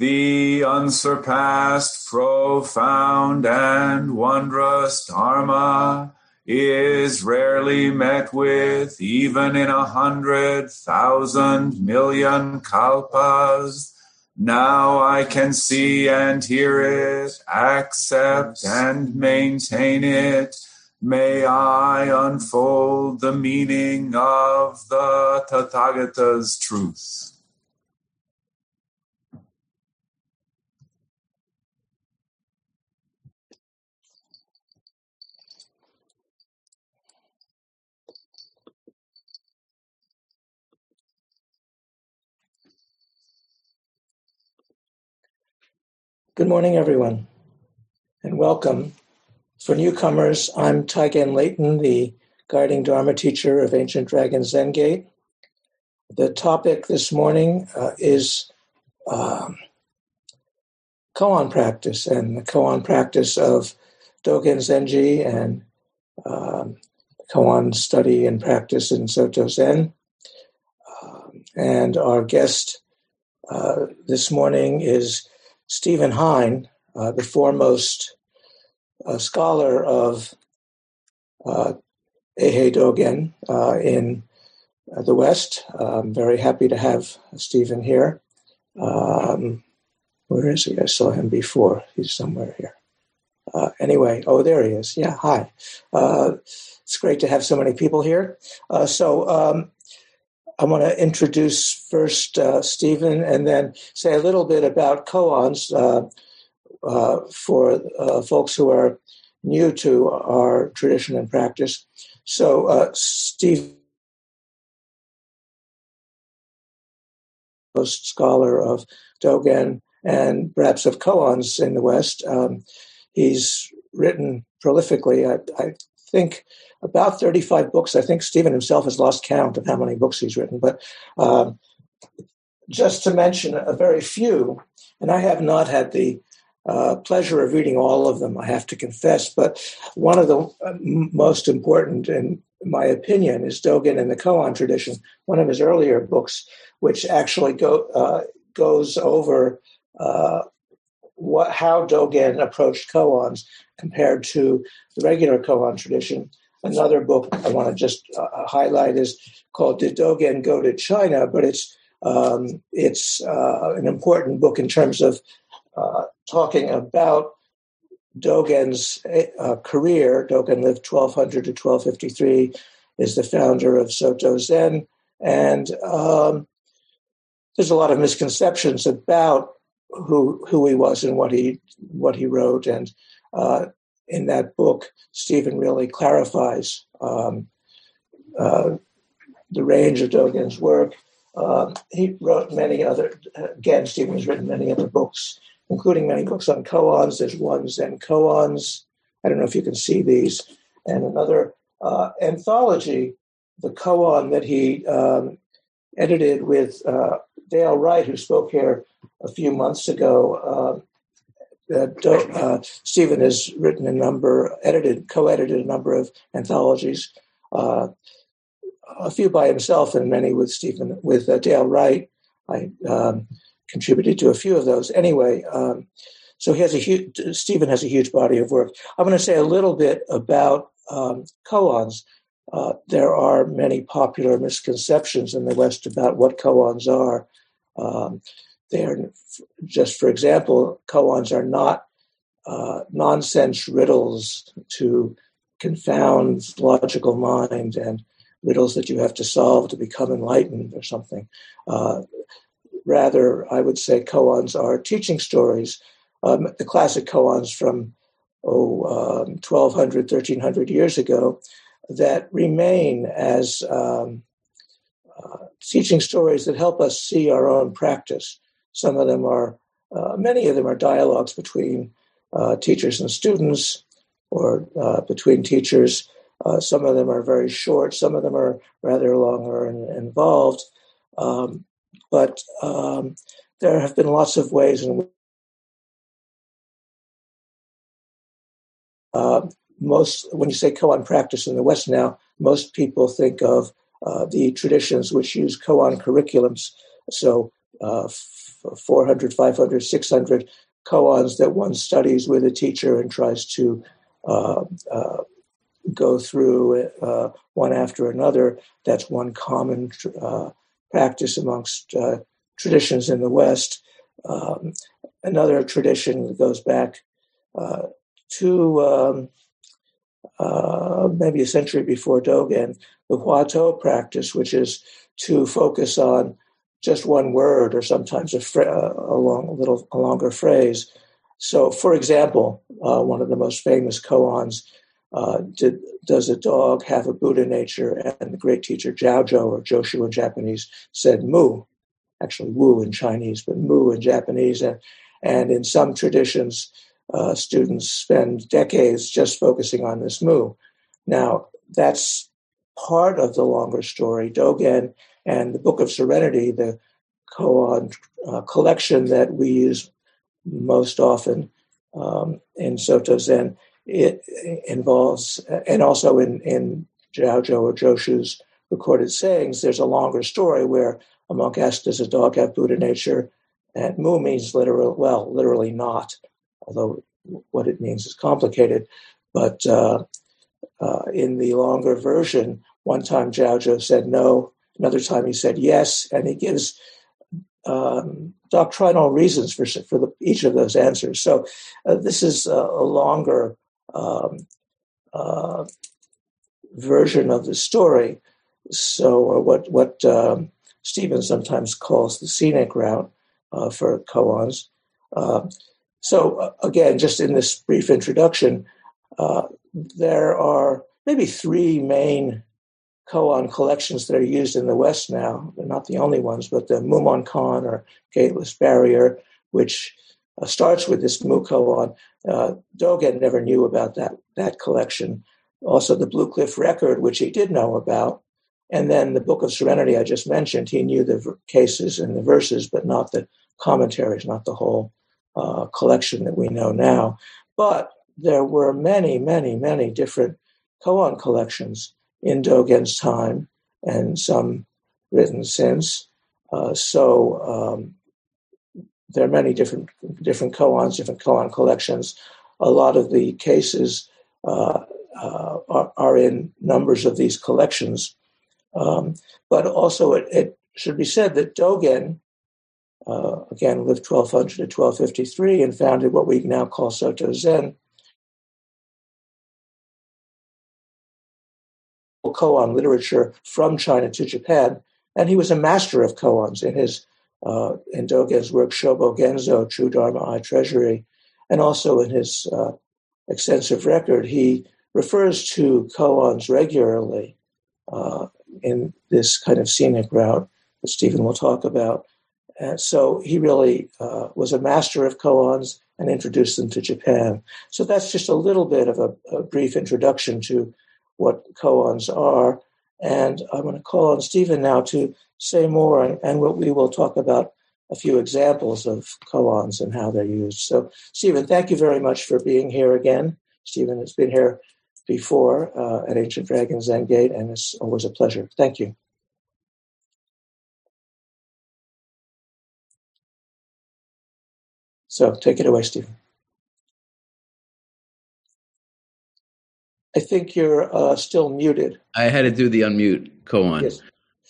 The unsurpassed, profound, and wondrous Dharma is rarely met with, even in a hundred thousand million kalpas. Now I can see and hear it, accept and maintain it. May I unfold the meaning of the Tathagata's truth. Good morning, everyone, and welcome. For newcomers, I'm Taigen Leighton, the guiding Dharma teacher of Ancient Dragon Zen Gate. The topic this morning uh, is um, koan practice and the koan practice of Dogen Zenji and um, koan study and practice in Soto Zen. Um, and our guest uh, this morning is Steven Heine, uh, the foremost uh, scholar of uh, Eihei Dogen uh, in the West. I'm very happy to have Steven here. Um, where is he? I saw him before. He's somewhere here. Uh, anyway, oh, there he is. Yeah, hi. Uh, it's great to have so many people here. Uh, so, um, I want to introduce first uh, Steven and then say a little bit about koans uh, uh, for uh, folks who are new to our tradition and practice. So, uh, Steve, most scholar of Dogen and perhaps of koans in the West. Um, he's written prolifically. I, I think about 35 books. I think Steven himself has lost count of how many books he's written, but um, just to mention a very few, and I have not had the uh, pleasure of reading all of them, I have to confess, but one of the uh, most important, in my opinion, is Dogen and the Koan tradition, one of his earlier books, which actually go, uh, goes over uh, what, how Dogen approached koans compared to the regular koan tradition. Another book I want to just uh, highlight is called "Did Dogen Go to China?" But it's um, it's uh, an important book in terms of uh, talking about Dogen's uh, career. Dogen lived 1200 to 1253. Is the founder of Soto Zen, and um, there's a lot of misconceptions about who who he was and what he what he wrote and uh, in that book, Steven really clarifies um, uh, the range of Dogen's work. Um, he wrote many other, again, Steven has written many other books, including many books on koans. There's one Zen koans. I don't know if you can see these. And another uh, anthology, the koan that he um, edited with uh, Dale Wright, who spoke here a few months ago. That uh, Steven has written a number, edited, co-edited a number of anthologies, uh, a few by himself and many with Steven, with uh, Dale Wright. I um, contributed to a few of those. Anyway, um, so he has a huge. Steven has a huge body of work. I'm going to say a little bit about um, koans. Uh, there are many popular misconceptions in the West about what koans are. Um, they're just, for example, koans are not uh, nonsense riddles to confound logical mind and riddles that you have to solve to become enlightened or something. Uh, rather, I would say koans are teaching stories. Um, the classic koans from oh, um, 1200, 1300 years ago that remain as um, uh, teaching stories that help us see our own practice. Some of them are, uh, many of them are dialogues between uh, teachers and students. or uh, between teachers. Uh, some of them are very short, some of them are rather longer and involved. Um, but um, there have been lots of ways in which uh, most, when you say koan practice in the West now, most people think of uh, the traditions which use koan curriculums. So uh, 400, 500, 600 koans that one studies with a teacher and tries to uh, uh, go through uh, one after another. That's one common uh, practice amongst uh, traditions in the West. Um, another tradition that goes back to um, maybe a century before Dogen, the Huatou practice, which is to focus on just one word or sometimes a, fra- a, long, a little a longer phrase. So, for example, uh, one of the most famous koans, uh, did, does a dog have a Buddha nature? And the great teacher Zhaozhou, or Joshu in Japanese, said mu, actually wu in Chinese, but mu in Japanese. And, and in some traditions, uh, students spend decades just focusing on this mu. Now, that's part of the longer story. Dogen and the Book of Serenity, the koan uh, collection that we use most often um, in Soto Zen, it involves, and also in, in Zhaozhou or Joshu's recorded sayings, there's a longer story where a monk asks, Does a dog have Buddha nature? And mu means literal, well, literally not, although what it means is complicated. But uh, uh, in the longer version, one time Zhaozhou said no, Another time he said yes, and he gives um, doctrinal reasons for for the, each of those answers. So uh, this is a, a longer um, uh, version of the story. So, or what what um, Steven sometimes calls the scenic route uh, for koans. So uh, again, just in this brief introduction, uh, there are maybe three main koan collections that are used in the West now. They're not the only ones, but the Mumonkan or Gateless Barrier, which uh, starts with this Mu koan. Uh, Dogen never knew about that, that collection. Also, the Blue Cliff Record, which he did know about. And then the Book of Serenity I just mentioned, he knew the cases and the verses, but not the commentaries, not the whole uh, collection that we know now. But there were many, many, many different koan collections in Dogen's time and some written since. Uh, so um, there are many different different koans, different koan collections. A lot of the cases uh, uh, are, are, in numbers of these collections. Um, but also, it, it, should be said that Dogen, uh, again, lived 1200 to 1253 and founded what we now call Soto Zen, koan literature from China to Japan, and he was a master of koans in his uh, in Dogen's work Shobo Genzo, True Dharma Eye Treasury, and also in his uh, extensive record, he refers to koans regularly uh, in this kind of scenic route that Steven will talk about. And so he really uh, was a master of koans and introduced them to Japan. So that's just a little bit of a, a brief introduction to what koans are. And I'm going to call on Steven now to say more, and, and we will talk about a few examples of koans and how they're used. So, Steven, thank you very much for being here again. Steven has been here before uh, at Ancient Dragon Zen Gate, and it's always a pleasure. Thank you. So, take it away, Steven. I think you're uh, still muted. I had to do the unmute koan. Yes.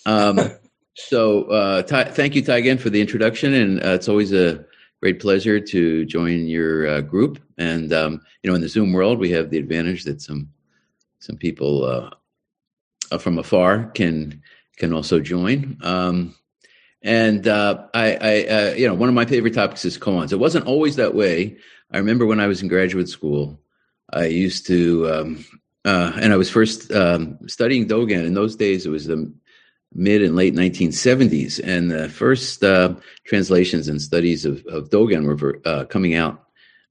Um, so uh, Ty, thank you, Ty, again for the introduction, and uh, it's always a great pleasure to join your uh, group. And um, you know, in the Zoom world, we have the advantage that some some people uh, from afar can can also join. Um, and uh, I, I uh, you know, one of my favorite topics is koans. It wasn't always that way. I remember when I was in graduate school I used to, um, uh, and I was first um, studying Dogen. In those days, it was the mid and late 1970s, and the first uh, translations and studies of, of Dogen were uh, coming out.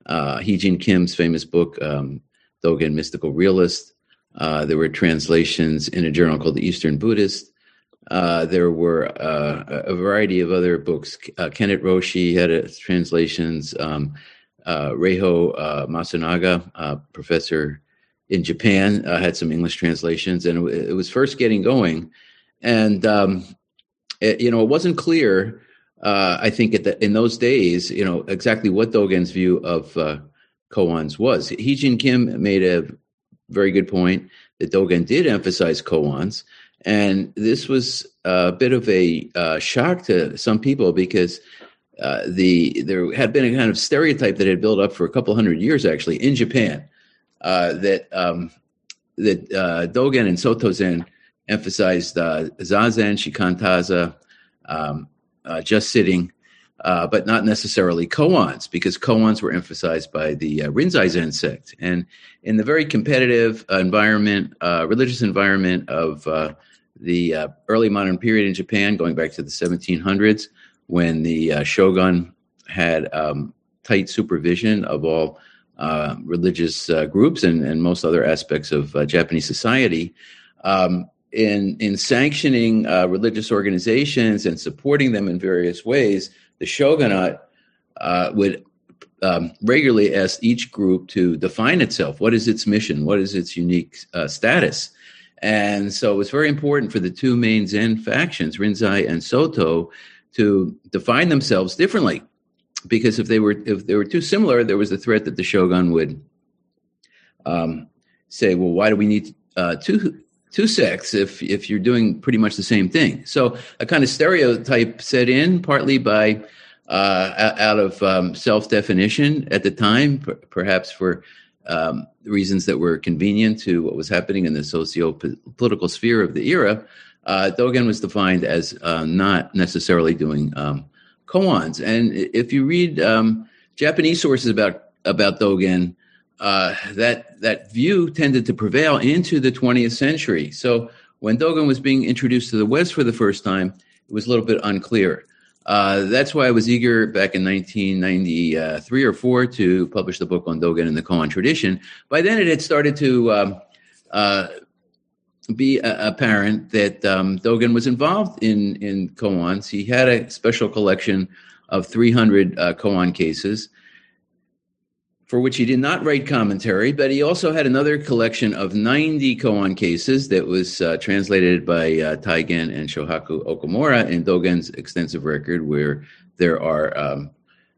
Uh, Jin Kim's famous book, um, Dogen Mystical Realist. Uh, there were translations in a journal called the Eastern Buddhist. Uh, there were uh, a variety of other books. Uh, Kennett Roshi had a, translations. Um, uh, Reiho uh, Masunaga, professor in Japan, had some English translations, and it, it, was first getting going. And um, it, you know, it wasn't clear. I think the, in those days, you know, exactly what Dogen's view of koans was. Heejin Kim made a very good point that Dogen did emphasize koans. And this was a bit of a uh, shock to some people because uh, the there had been a kind of stereotype that had built up for a couple hundred years, actually, in Japan, uh, that um, that uh, Dogen and Soto Zen emphasized uh, zazen, shikantaza, um, uh, just sitting, but not necessarily koans, because koans were emphasized by the Rinzai Zen sect. And in the very competitive environment, religious environment of the uh, early modern period in Japan, going back to the 1700s, when the uh, shogun had um, tight supervision of all religious groups and, and most other aspects of Japanese society. Um, in in sanctioning religious organizations and supporting them in various ways, the shogunate uh, would um, regularly ask each group to define itself. What is its mission? What is its unique uh, status? And so it was very important for the two main Zen factions, Rinzai and Soto, to define themselves differently. Because if they were if they were too similar, there was the threat that the shogun would um, say, "Well, why do we need uh, two two sects if if you're doing pretty much the same thing. So a kind of stereotype set in, partly by uh, out of um, self definition at the time, p- perhaps for um, reasons that were convenient to what was happening in the socio political sphere of the era. Uh, Dogen was defined as uh, not necessarily doing um, koans, and if you read um, Japanese sources about about Dogen, uh, that that view tended to prevail into the 20th century. So when Dogen was being introduced to the West for the first time, it was a little bit unclear. Uh, that's why I was eager back in 1993 or four to publish the book on Dogen and the Koan tradition. By then, it had started to um, uh, be apparent that um, Dogen was involved in in koans. He had a special collection of 300 uh, koan cases for which he did not write commentary, but he also had another collection of 90 koan cases that was uh, translated by uh, Taigen and Shohaku Okamura in Dogen's extensive record, where there are um,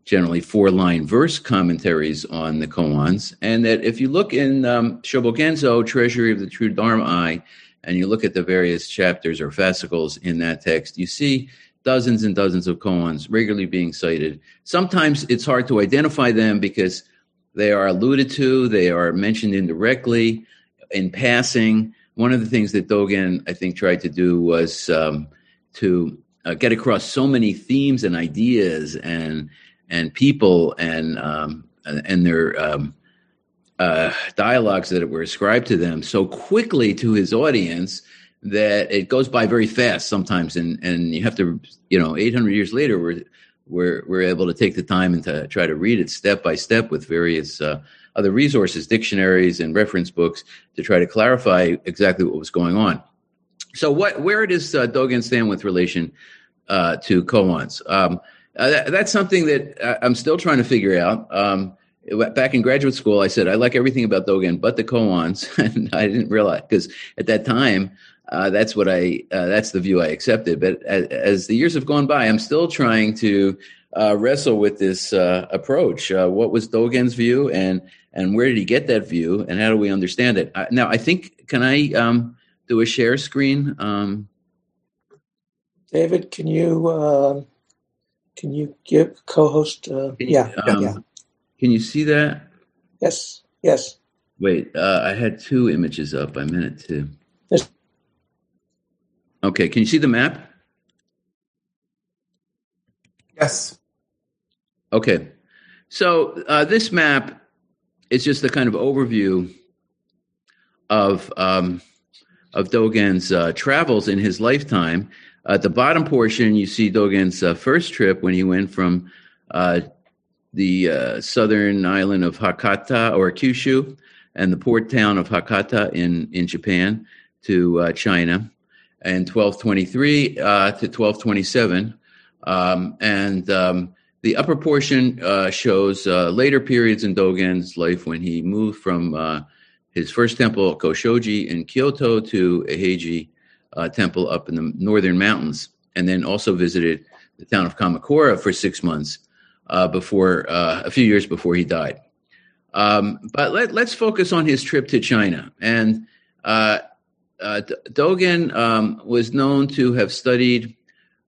generally four line verse commentaries on the koans. And that if you look in um, Shobogenzo, Treasury of the True Dharma Eye, and you look at the various chapters or fascicles in that text, you see dozens and dozens of koans regularly being cited. Sometimes it's hard to identify them because they are alluded to, they are mentioned indirectly in passing. One of the things that Dogen, I think, tried to do was um, to uh, get across so many themes and ideas and and people and um, and their um, uh, dialogues that were ascribed to them so quickly to his audience that it goes by very fast sometimes, and and you have to, you know, 800 years later, we're we're we're able to take the time and to try to read it step by step with various uh, other resources, dictionaries, and reference books to try to clarify exactly what was going on. So, what where does uh, Dogen stand with relation uh, to koans? Um, uh, that, that's something that I'm still trying to figure out. Um, back in graduate school, I said I like everything about Dogen but the koans, and I didn't realize because at that time uh, that's what I uh, that's the view I accepted. But as, as, the years have gone by, I'm still trying to uh, wrestle with this uh, approach. Uh, what was Dogen's view, and and where did he get that view, and how do we understand it? now, I think can I um, do a share screen? Um, David, can you um, can you give co-host? Uh, you, yeah, um, yeah. Can you see that? Yes. Yes. Wait, I had two images up. I meant it to. Okay, can you see the map? Yes. Okay. So uh, this map is just a kind of overview of um, of Dogen's uh, travels in his lifetime. At the bottom portion, you see Dogen's uh, first trip when he went from uh, the uh, southern island of Hakata or Kyushu and the port town of Hakata in, in Japan to uh, China in 1223 uh, to 1227. Um, and um, the upper portion uh, shows uh, later periods in Dogen's life when he moved from uh, his first temple, Koshoji, in Kyoto to Eiheiji uh, Temple up in the northern mountains, and then also visited the town of Kamakura for six months uh, before a few years before he died. Um, but let, us focus on his trip to China. And uh, uh, Dogen um, was known to have studied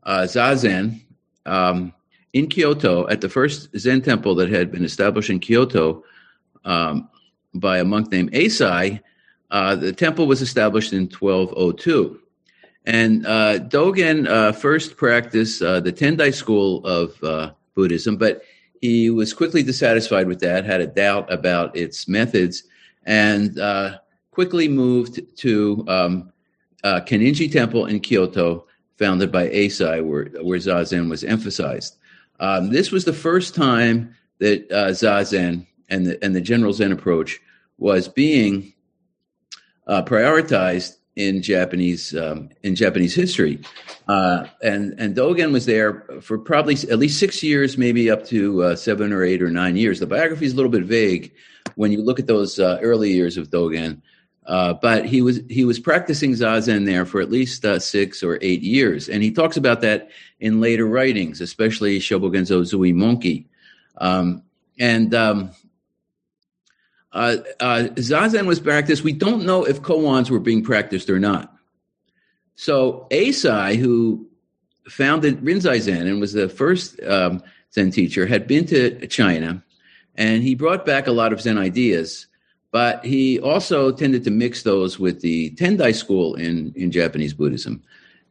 uh, Zazen um, in Kyoto at the first Zen temple that had been established in Kyoto um, by a monk named Eisai. Uh, the temple was established in 1202. And uh, Dogen uh, first practiced the Tendai school of Buddhism, but he was quickly dissatisfied with that, had a doubt about its methods, and uh, quickly moved to um, uh, Kenninji Temple in Kyoto, founded by Eisai, where, where Zazen was emphasized. Um, this was the first time that uh, Zazen and the, and the general Zen approach was being uh, prioritized in Japanese um, in Japanese history, uh, and and Dogen was there for probably at least six years, maybe up to uh, seven or eight or nine years. The biography is a little bit vague when you look at those uh, early years of Dogen, uh, but he was he was practicing zazen there for at least uh, six or eight years, and he talks about that in later writings, especially Shobogenzo Zuimonki, um, and um, uh, uh, Zazen was practiced. We don't know if koans were being practiced or not. So Eisai, who founded Rinzai Zen and was the first um, Zen teacher, had been to China, and he brought back a lot of Zen ideas. But he also tended to mix those with the Tendai school in, in Japanese Buddhism.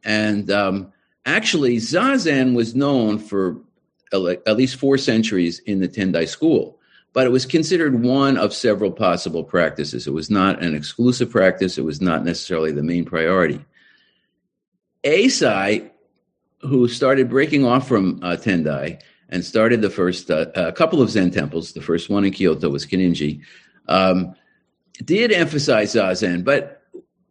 And um, actually, Zazen was known for at least four centuries in the Tendai school but it was considered one of several possible practices. It was not an exclusive practice, it was not necessarily the main priority. Eisai, who started breaking off from uh, Tendai and started the first uh, couple of Zen temples, the first one in Kyoto was Kenninji, um, did emphasize Zazen, but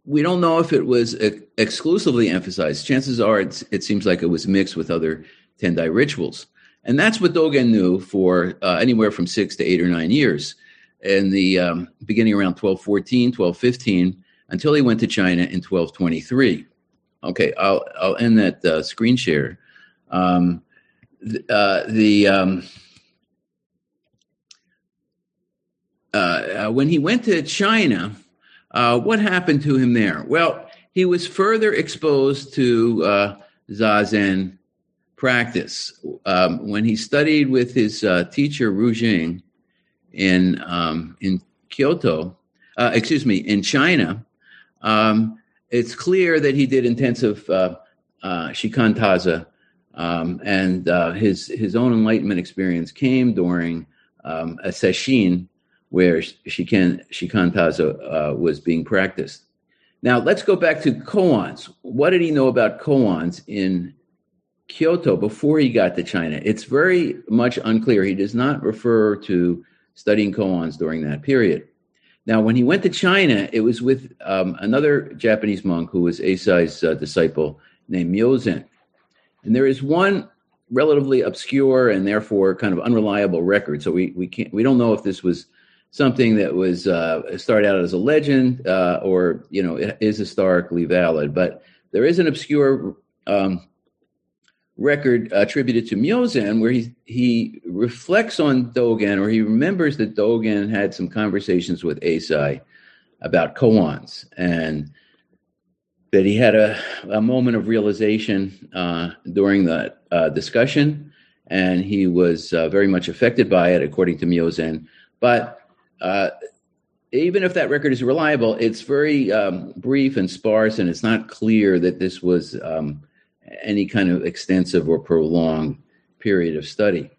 we don't know if it was exclusively emphasized. Chances are it seems like it was mixed with other Tendai rituals. And that's what Dogen knew for uh, anywhere from six to eight or nine years. In the um, beginning around 1214, 1215, until he went to China in 1223. Okay, I'll, I'll end that uh, screen share. Um, th- uh, the um, uh, uh, when he went to China, uh, what happened to him there? Well, he was further exposed to Zazen practice. Um, when he studied with his uh, teacher Ru Jing in um, in Kyoto, uh, excuse me, in China, um, it's clear that he did intensive uh, uh shikantaza, um, and uh, his his own enlightenment experience came during um, a sesshin where shikan shikantaza uh, was being practiced. Now let's go back to koans. What did he know about koans in Kyoto before he got to China. It's very much unclear. He does not refer to studying koans during that period. Now, when he went to China, it was with um, another Japanese monk who was Eisai's uh, disciple named Myozen. And there is one relatively obscure and therefore kind of unreliable record. So we, we can't we don't know if this was something that was uh, started out as a legend uh, or you know is historically valid. But there is an obscure um, record attributed to Myozen, where he he reflects on Dogen, or he remembers that Dogen had some conversations with Eisai about koans, and that he had a, a moment of realization uh, during that uh, discussion, and he was uh, very much affected by it, according to Myozen. But uh, even if that record is reliable, it's very um, brief and sparse, and it's not clear that this was um, any kind of extensive or prolonged period of study.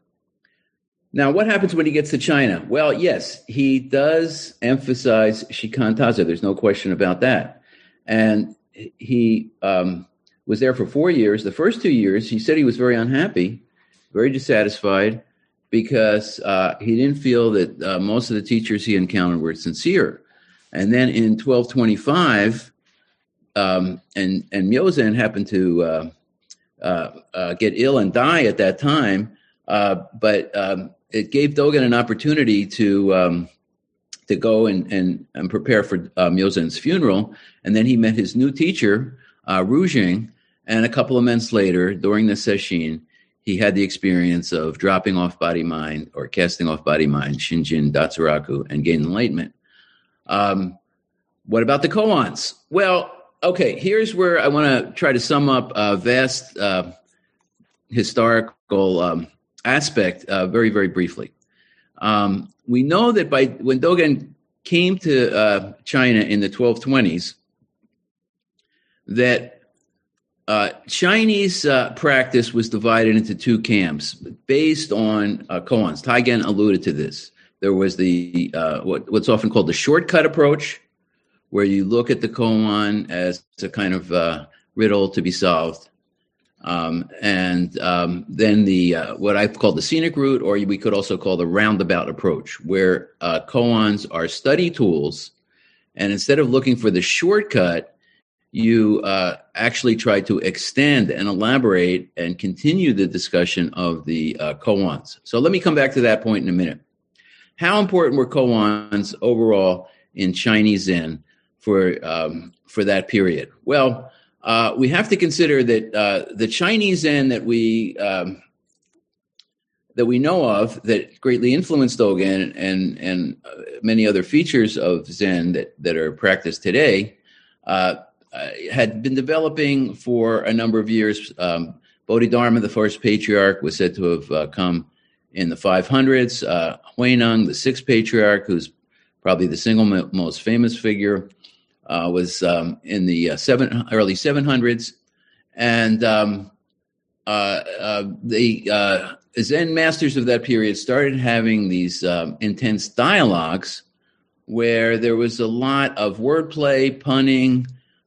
Now, what happens when he gets to China? Well, yes, he does emphasize shikantaza. There's no question about that. And he um, was there for four years. The first two years, he said he was very unhappy, very dissatisfied, because uh, he didn't feel that uh, most of the teachers he encountered were sincere. And then in 1225, um, and and Myozen happened to uh, uh, uh, get ill and die at that time, but um, it gave Dogen an opportunity to um, to go and, and, and prepare for uh, Myozen's funeral. And then he met his new teacher, uh, Rujing, and a couple of months later, during the sesshin, he had the experience of dropping off body mind or casting off body mind, Shinjin Datsuraku, and gain enlightenment. Um, what about the koans? Well, okay, here's where I want to try to sum up a vast uh, historical um, aspect uh, very, very briefly. Um, we know that by when Dogen came to uh, China in the 1220s, that uh, Chinese uh, practice was divided into two camps based on uh, koans. Taigen alluded to this. There was the uh, what, what's often called the shortcut approach, where you look at the koan as a kind of uh, riddle to be solved, um, and um, then the uh, what I've called the scenic route, or we could also call the roundabout approach, where koans are study tools, and instead of looking for the shortcut, you uh, actually try to extend and elaborate and continue the discussion of the uh, koans. So let me come back to that point in a minute. How important were koans overall in Chinese Zen for um, for that period? Well uh, we have to consider that uh, the Chinese Zen that we um, that we know of that greatly influenced Dogen and and uh, many other features of Zen that that are practiced today uh, had been developing for a number of years. Um, Bodhidharma, the first patriarch, was said to have come in the 500s. Uh, the sixth patriarch, who's probably the single most famous figure, uh, was um, in the uh, seven, early 700s. And um, uh, uh the uh, Zen masters of that period started having these um, intense dialogues where there was a lot of wordplay, punning,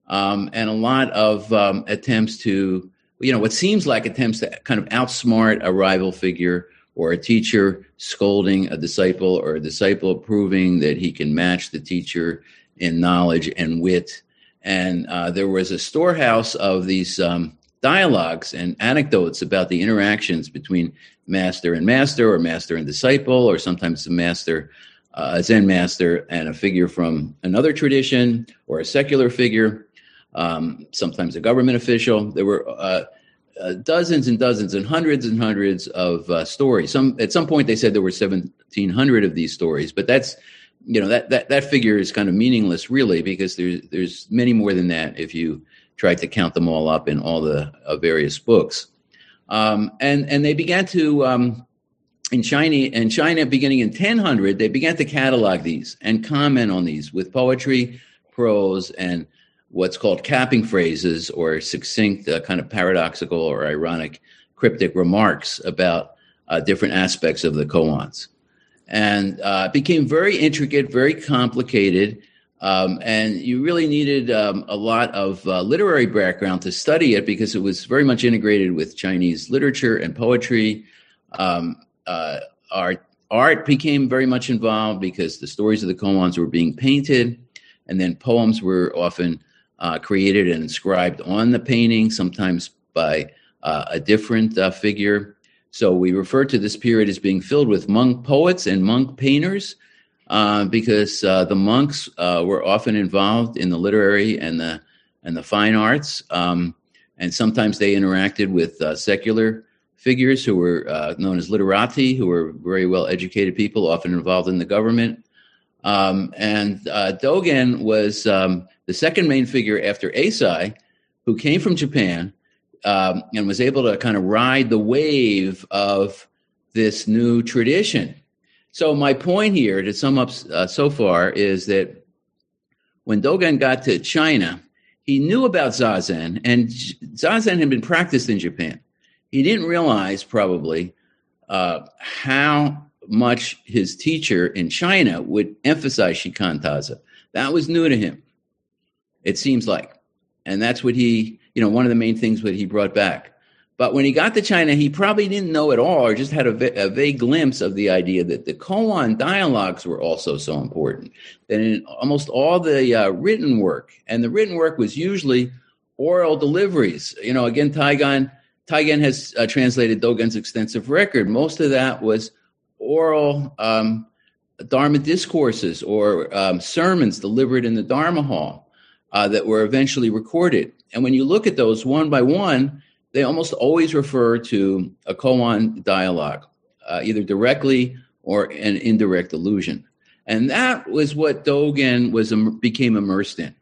um, and a lot of um, attempts to, you know, what seems like attempts to kind of outsmart a rival figure or a teacher scolding a disciple or a disciple proving that he can match the teacher in knowledge and wit. And uh, there was a storehouse of these um, dialogues and anecdotes about the interactions between master and master, or master and disciple, or sometimes the master, uh, a Zen master, and a figure from another tradition, or a secular figure, um, sometimes a government official. There were uh, uh, dozens and dozens and hundreds and hundreds of uh, stories. Some at some point they said there were seventeen hundred of these stories, but that's you know that that that figure is kind of meaningless really because there's there's many more than that if you try to count them all up in all the uh, various books um, and and they began to um, in China in China beginning in 1000 they began to catalog these and comment on these with poetry prose and what's called capping phrases or succinct uh, kind of paradoxical or ironic cryptic remarks about uh, different aspects of the koans and uh, became very intricate, very complicated. Um, and you really needed um, a lot of uh, literary background to study it because it was very much integrated with Chinese literature and poetry. Um, uh, art, art became very much involved because the stories of the koans were being painted, and then poems were often uh, created and inscribed on the painting, sometimes by uh, a different uh, figure. So we refer to this period as being filled with monk poets and monk painters uh, because uh, the monks uh, were often involved in the literary and the and the fine arts, um, and sometimes they interacted with secular figures who were known as literati, who were very well educated people, often involved in the government. Um, and uh, Dogen was um, the second main figure after Eisai, who came from Japan um, and was able to kind of ride the wave of this new tradition. So my point here, to sum up uh, so far, is that when Dogen got to China, he knew about zazen, and zazen had been practiced in Japan. He didn't realize probably uh, how much his teacher in China would emphasize shikantaza. That was new to him. It seems like, and that's what he you know, one of the main things that he brought back But when he got to China, he probably didn't know at all, or just had a, vague glimpse of the idea that the koan dialogues were also so important. That in almost all the uh, written work, and the written work was usually oral deliveries. You know, again, Taigen, Taigen has uh, translated Dogen's extensive record. Most of that was oral um, Dharma discourses or um, sermons delivered in the Dharma hall uh, that were eventually recorded. And when you look at those one by one, they almost always refer to a koan dialogue, uh, either directly or an indirect allusion. And that was what Dogen was became immersed in.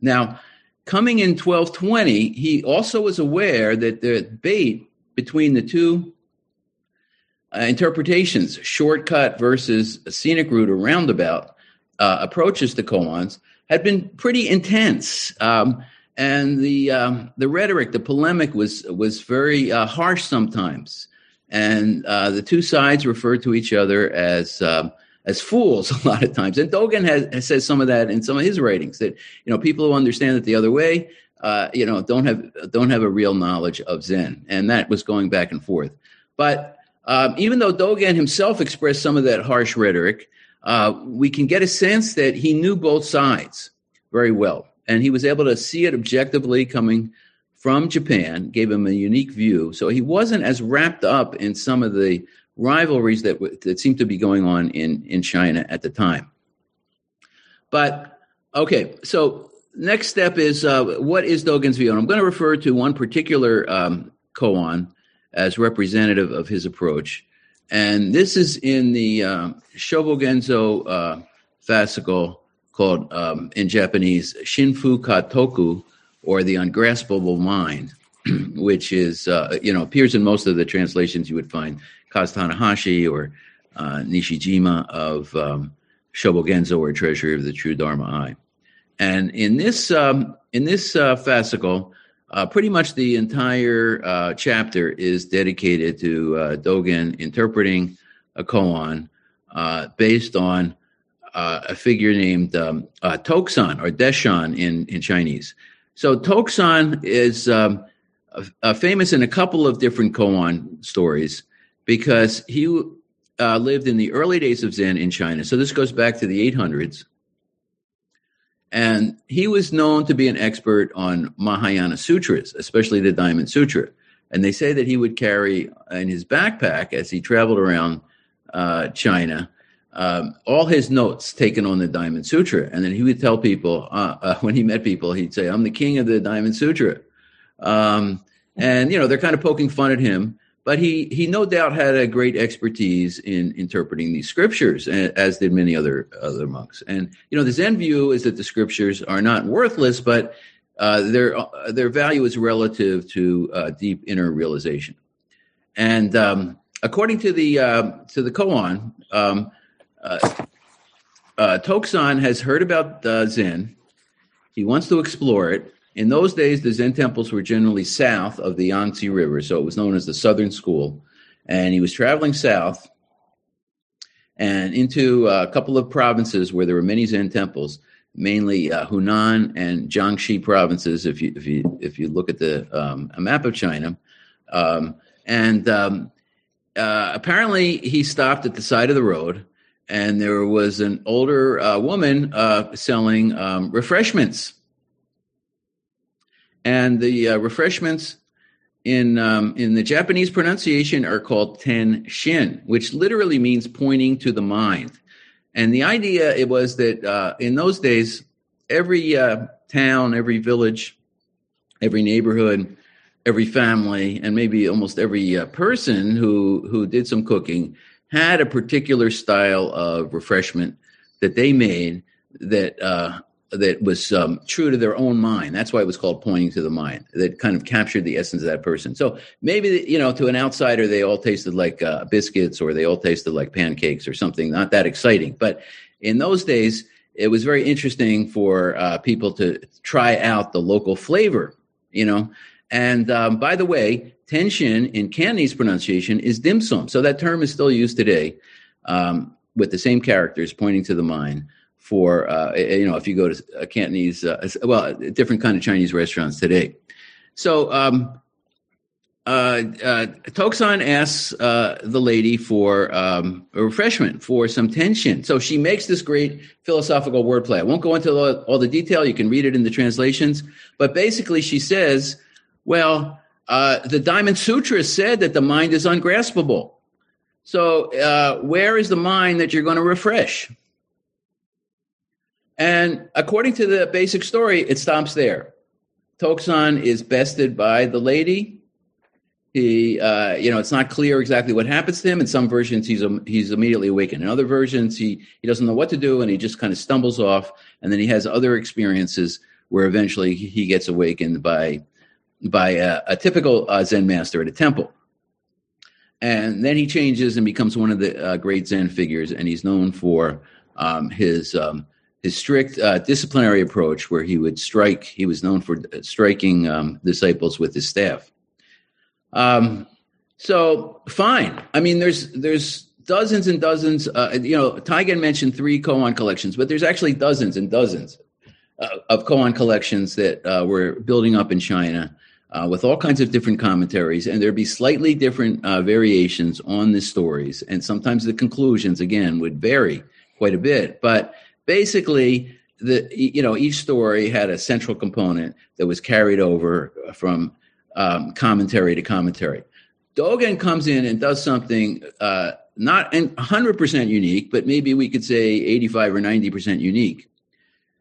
Now, coming in 1220, he also was aware that the debate between the two uh, interpretations, shortcut versus scenic route or roundabout uh, approaches to koans, had been pretty intense. Um, and the um, the rhetoric, the polemic was was very uh, harsh sometimes, and uh, the two sides referred to each other as um, as fools a lot of times. And Dogen has, has says some of that in some of his writings that you know people who understand it the other way, uh, you know, don't have don't have a real knowledge of Zen, and that was going back and forth. But um, even though Dogen himself expressed some of that harsh rhetoric, uh, we can get a sense that he knew both sides very well and he was able to see it objectively coming from Japan, gave him a unique view. So he wasn't as wrapped up in some of the rivalries that that seemed to be going on in in China at the time. But okay, so next step is uh, what is Dogen's view, and I'm going to refer to one particular um, koan as representative of his approach, and this is in the uh, Shobogenzo uh, fascicle called um, in Japanese Shin Fukatoku, or the ungraspable mind, which is uh, you know appears in most of the translations you would find Kaz Tanahashi or uh, Nishijima of um, Shobogenzo or Treasury of the True Dharma Eye. And in this um, in this uh, fascicle, uh, pretty much the entire uh, chapter is dedicated to uh, Dogen interpreting a koan uh, based on uh, a figure named um, uh, Tokusan or Deshan in, in Chinese. So Tokusan is um, famous in a couple of different koan stories because he lived in the early days of Zen in China. So this goes back to the 800s. And he was known to be an expert on Mahayana sutras, especially the Diamond Sutra. And they say that he would carry in his backpack as he traveled around uh, China um, all his notes taken on the Diamond Sutra. And then he would tell people, uh, uh, when he met people, he'd say, I'm the king of the Diamond Sutra. Um, and, you know, they're kind of poking fun at him. But he, he no doubt had a great expertise in interpreting these scriptures, as did many other other monks. And you know, the Zen view is that the scriptures are not worthless, but uh, their uh, their value is relative to uh, deep inner realization. And um, according to the uh, to the koan, um, uh, uh, has heard about Zen. He wants to explore it. In those days, the Zen temples were generally south of the Yangtze River, so it was known as the Southern School. And he was traveling south and into a couple of provinces where there were many Zen temples, mainly uh, Hunan and Jiangxi provinces. If you if you if you look at the um, a map of China, um, and um, uh, apparently he stopped at the side of the road and there was an older uh, woman uh, selling um, refreshments. And the uh, refreshments in um, in the Japanese pronunciation are called ten shin, which literally means pointing to the mind. And the idea it was that uh, in those days, every uh, town, every village, every neighborhood, every family, and maybe almost every uh, person who who did some cooking had a particular style of refreshment that they made that uh, that was um, true to their own mind. That's why it was called pointing to the mind. That kind of captured the essence of that person. So maybe you know, to an outsider, they all tasted like uh, biscuits, or they all tasted like pancakes, or something not that exciting. But in those days, it was very interesting for uh, people to try out the local flavor. You know, and um, by the way, Tenshin in Cantonese pronunciation is dim sum. So that term is still used today um, with the same characters pointing to the mind for, uh, you know, if you go to a Cantonese, uh, well, different kind of Chinese restaurants today. So um, uh, uh, Tokusan asks uh, the lady for um, a refreshment, for some tenshin. So she makes this great philosophical wordplay. I won't go into all, the detail. You can read it in the translations. But basically, she says, well, uh, the Diamond Sutra said that the mind is ungraspable. So uh, where is the mind that you're going to refresh? And according to the basic story, it stops there. Tokusan is bested by the lady. He uh, you know it's not clear exactly what happens to him. In some versions he's um, he's immediately awakened. In other versions he he doesn't know what to do and he just kind of stumbles off and then he has other experiences where eventually he gets awakened by by a, a typical uh, zen master at a temple. And then he changes and becomes one of the uh, great zen figures and he's known for um, his um, his strict uh, disciplinary approach where he would strike he was known for striking um, disciples with his staff um, so fine. I mean, there's there's dozens and dozens. Uh, you know, Taigen mentioned three koan collections, but there's actually dozens and dozens uh, of koan collections that uh, were building up in China. Uh, with all kinds of different commentaries, and there'd be slightly different uh, variations on the stories, and sometimes the conclusions again would vary quite a bit. But basically, the you know each story had a central component that was carried over from um, commentary to commentary. Dogen comes in and does something uh, not 100% unique, but maybe we could say 85 or 90% unique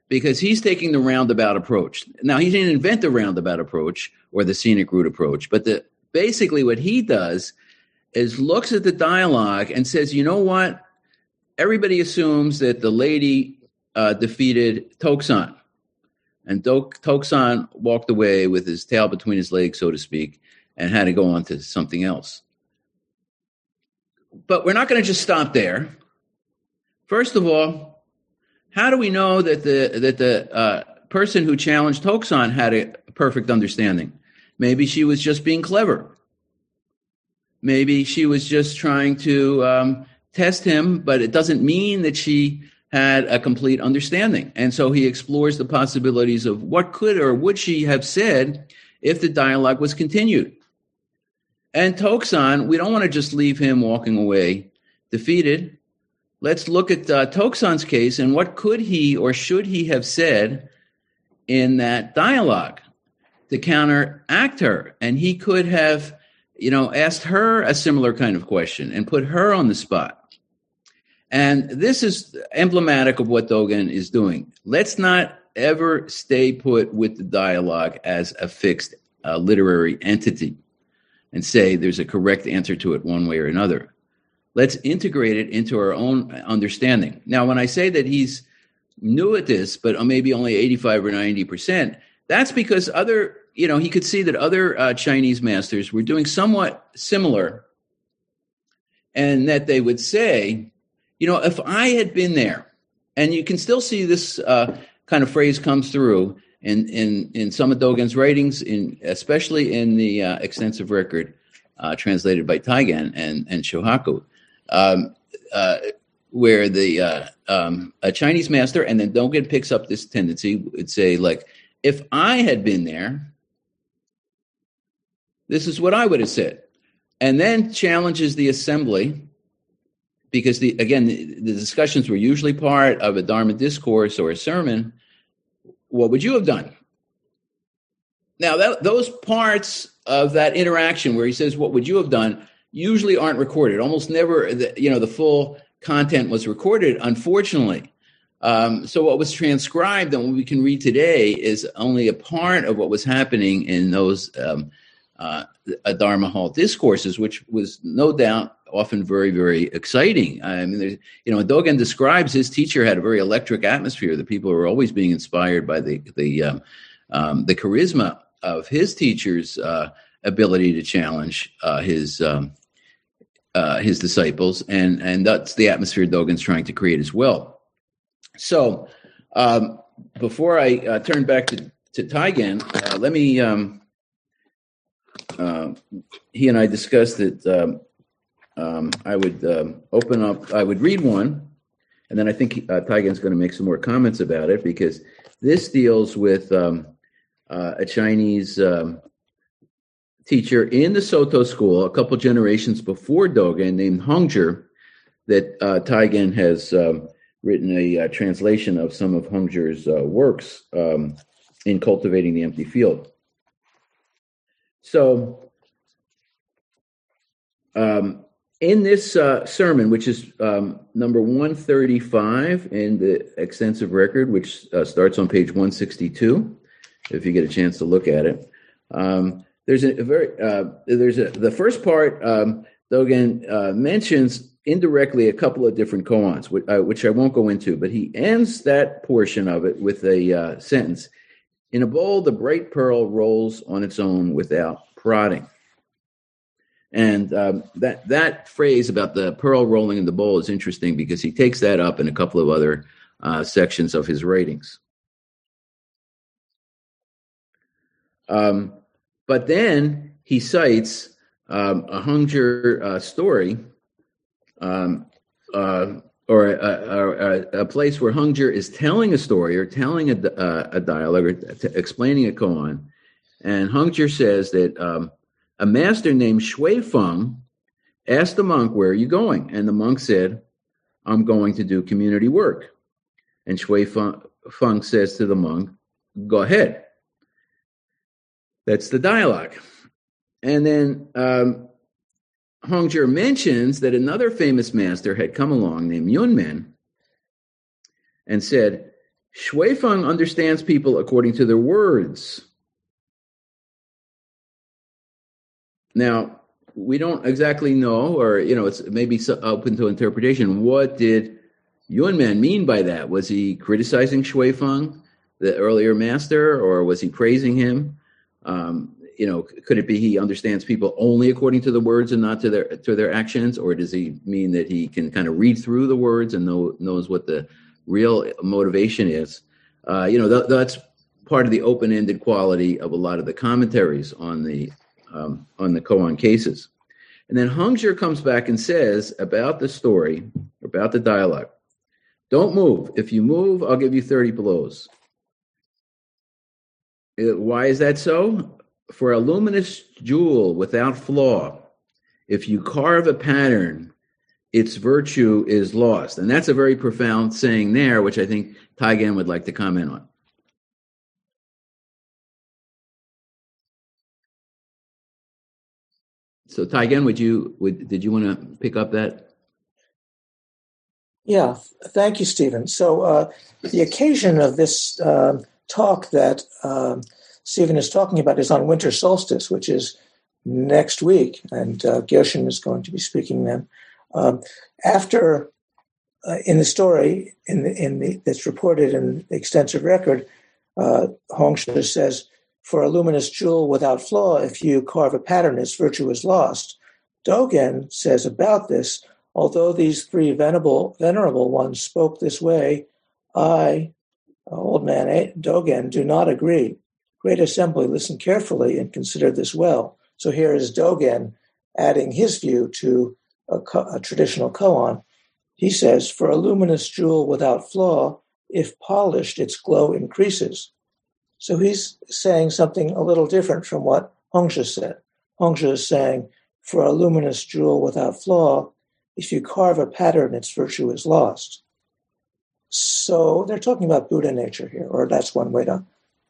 because he's taking the roundabout approach. Now, he didn't invent the roundabout approach or the scenic route approach, but the, basically what he does is looks at the dialogue and says, you know what? Everybody assumes that the lady uh, defeated Tokusan. And Dok- Tokusan walked away with his tail between his legs, so to speak, and had to go on to something else. But we're not going to just stop there. First of all, how do we know that the that the uh, person who challenged Tokusan had a perfect understanding? Maybe she was just being clever. Maybe she was just trying to um, test him, but it doesn't mean that she had a complete understanding. And so he explores the possibilities of what could or would she have said if the dialogue was continued. And Tokusan, we don't want to just leave him walking away defeated. Let's look at uh, case and what could he or should he have said in that dialogue to counteract her. And he could have, you know, asked her a similar kind of question and put her on the spot. And this is emblematic of what Dogen is doing. Let's not ever stay put with the dialogue as a fixed uh, literary entity and say there's a correct answer to it one way or another. Let's integrate it into our own understanding. Now, when I say that he's new at this, but maybe only 85 or 90%, that's because other, you know, he could see that other uh, Chinese masters were doing somewhat similar and that they would say, you know, if I had been there, and you can still see this uh, kind of phrase comes through in in in some of Dogen's writings, in especially in the uh, extensive record uh, translated by Taigen and and Shohaku, um, uh, where the uh, um, a Chinese master and then Dogen picks up this tendency would say like, if I had been there, this is what I would have said, and then challenges the assembly because the again the, discussions were usually part of a dharma discourse or a sermon. What would you have done? Now that, those parts of that interaction where he says what would you have done? usually aren't recorded. Almost never the, you know the full content was recorded unfortunately. Um, so what was transcribed and what we can read today is only a part of what was happening in those um, uh, Dharma Hall discourses, which was no doubt often very, very exciting. I mean, you know, Dogen describes his teacher had a very electric atmosphere. The people were always being inspired by the the um, um, the charisma of his teacher's uh, ability to challenge uh, his um, uh, his disciples, and and that's the atmosphere Dogen's trying to create as well. So, um, before I uh, turn back to to Taigen, uh, let me. He and I discussed that um, um, I would um, open up, I would read one, and then I think uh, Taigen's going to make some more comments about it because this deals with um, uh, a Chinese um, teacher in the Soto school a couple generations before Dogen named Hongzhi that uh, Taigen has written a uh, translation of some of Hongzhi's uh, works um, in Cultivating the Empty Field. So, um, in this uh, sermon, which is um, number 135 in the extensive record, which uh, starts on page 162, if you get a chance to look at it, um, there's a, a very uh, there's a the first part. Um, Dogen uh, mentions indirectly a couple of different koans, which, uh, which, I won't go into, but he ends that portion of it with a uh, sentence: "In a bowl, the bright pearl rolls on its own without prodding." And um, that that phrase about the pearl rolling in the bowl is interesting because he takes that up in a couple of other uh, sections of his writings. Um, but then he cites um, a Hongzhi uh, story, um, uh, or a, a, a, place where Hongzhi is telling a story or telling a, a dialogue or t- explaining a koan. And Hongzhi says that um, a master named Xuefeng asked the monk, Where are you going? And the monk said, I'm going to do community work. And Xuefeng, Feng says to the monk, Go ahead. That's the dialogue. And then um, Hongzhi mentions that another famous master had come along named Yunmen and said, Xuefeng understands people according to their words. Now, we don't exactly know, or, you know, it's maybe open to interpretation. What did Yunmen mean by that? Was he criticizing Xuefeng, the earlier master, or was he praising him? Um, you know, could it be he understands people only according to the words and not to their to their actions, or does he mean that he can kind of read through the words and know, knows what the real motivation is? Uh, you know, th- that's part of the open-ended quality of a lot of the commentaries on the um, on the koan cases. And then Hongzhi comes back and says about the story, about the dialogue, don't move. If you move, I'll give you 30 blows. Why is that so? For a luminous jewel without flaw, if you carve a pattern, its virtue is lost. And that's a very profound saying there, which I think Taigen would like to comment on. So Taigen, would you would did you want to pick up that? Yeah, thank you, Stephen. So uh, the occasion of this uh, talk that um, Stephen is talking about is on winter solstice, which is next week, and uh, Gyoshin is going to be speaking then. Um, after, uh, in the story in the, in the, that's reported in the extensive record, uh, Hongzhi says, "For a luminous jewel without flaw, if you carve a pattern, its virtue is lost." Dogen says about this, although these three venerable venerable ones spoke this way, I, old man Dogen, do not agree. Great Assembly, listen carefully and consider this well. So here is Dogen adding his view to a, a traditional koan. He says, For a luminous jewel without flaw, if polished, its glow increases. So he's saying something a little different from what Hongzhi said. Hongzhi is saying, For a luminous jewel without flaw, if you carve a pattern, its virtue is lost. So they're talking about Buddha nature here, or that's one way to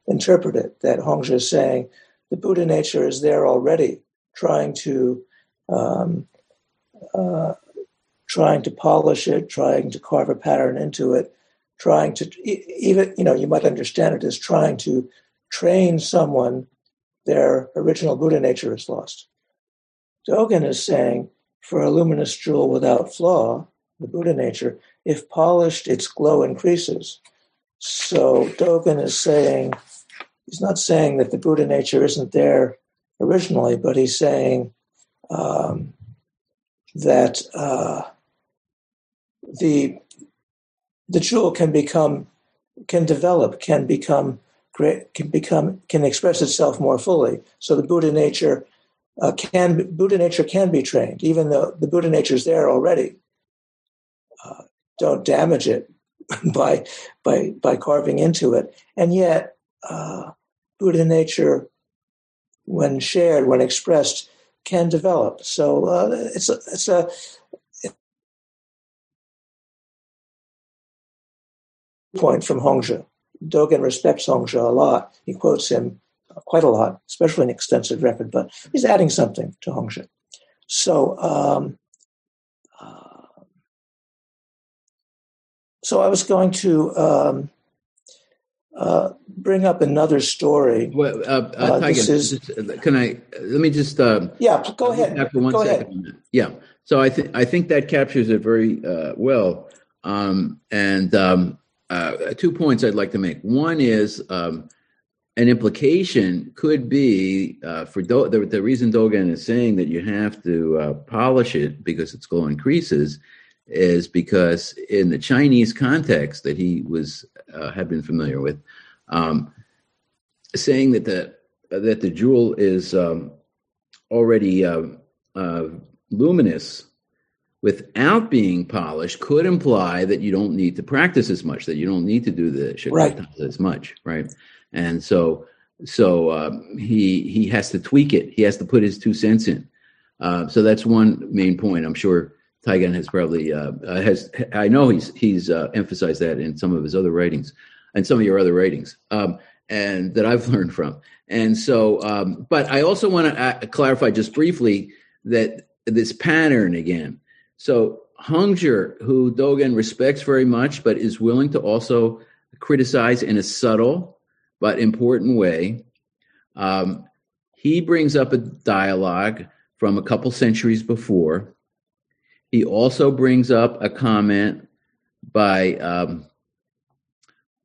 interpret it, that Hongzhi is saying the Buddha nature is there already, trying to um, uh, trying to polish it, trying to carve a pattern into it, trying to even you know you might understand it as trying to train someone. Their original Buddha nature is lost. Dogen is saying, for a luminous jewel without flaw, the Buddha nature, if polished, its glow increases. So Dogen is saying he's not saying that the Buddha nature isn't there originally, but he's saying um, that uh, the the jewel can become can develop can become great can become can express itself more fully. So the buddha nature uh, can buddha nature can be trained even though the buddha nature is there already. Uh, don't damage it by by by carving into it. And yet uh, Buddha nature when shared, when expressed, can develop. So uh, it's a, it's a point from Hongzhi. Dogen respects Hongzhi a lot. He quotes him quite a lot, especially in extensive record, but he's adding something to Hongzhi. So, um, uh, so I was going to um, uh, bring up another story. Well, uh, uh, Taigen, is, just, uh, can I? Let me just. Uh, yeah, go ahead. Go second. Ahead. Yeah. So I think I think that captures it very uh, well. Um, and um, two points I'd like to make. One is um, an implication could be uh, for Do- the, the, reason Dogen is saying that you have to uh, polish it because its glow increases is because in the Chinese context that he was uh, had been familiar with, um, saying that the that the jewel is um, already uh, uh, luminous without being polished could imply that you don't need to practice as much, that you don't need to do the right. as much, right? and so so um, he he has to tweak it. He has to put his two cents in. Uh, so that's one main point. I'm sure Taigen has probably uh, uh, has. I know he's he's uh, emphasized that in some of his other writings, and some of your other writings, um, and that I've learned from. And so, um, but I also want to uh, clarify just briefly that this pattern again. So Hongzhi, who Dogen respects very much, but is willing to also criticize in a subtle but important way. Um, he brings up a dialogue from a couple centuries before. He also brings up a comment by um,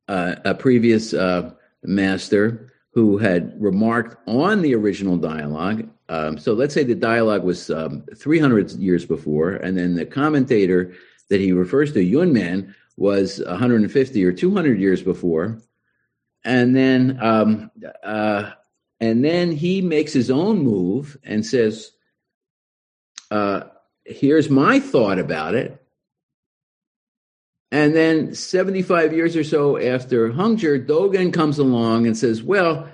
uh, a previous uh, master who had remarked on the original dialogue. Um, so let's say the dialogue was um, 300 years before, and then the commentator that he refers to, Yunmen, was 150 or 200 years before and then um, uh, and then he makes his own move and says, uh, "Here's my thought about it." And then 75 years or so after Hongzhi, Dogen comes along and says, "Well."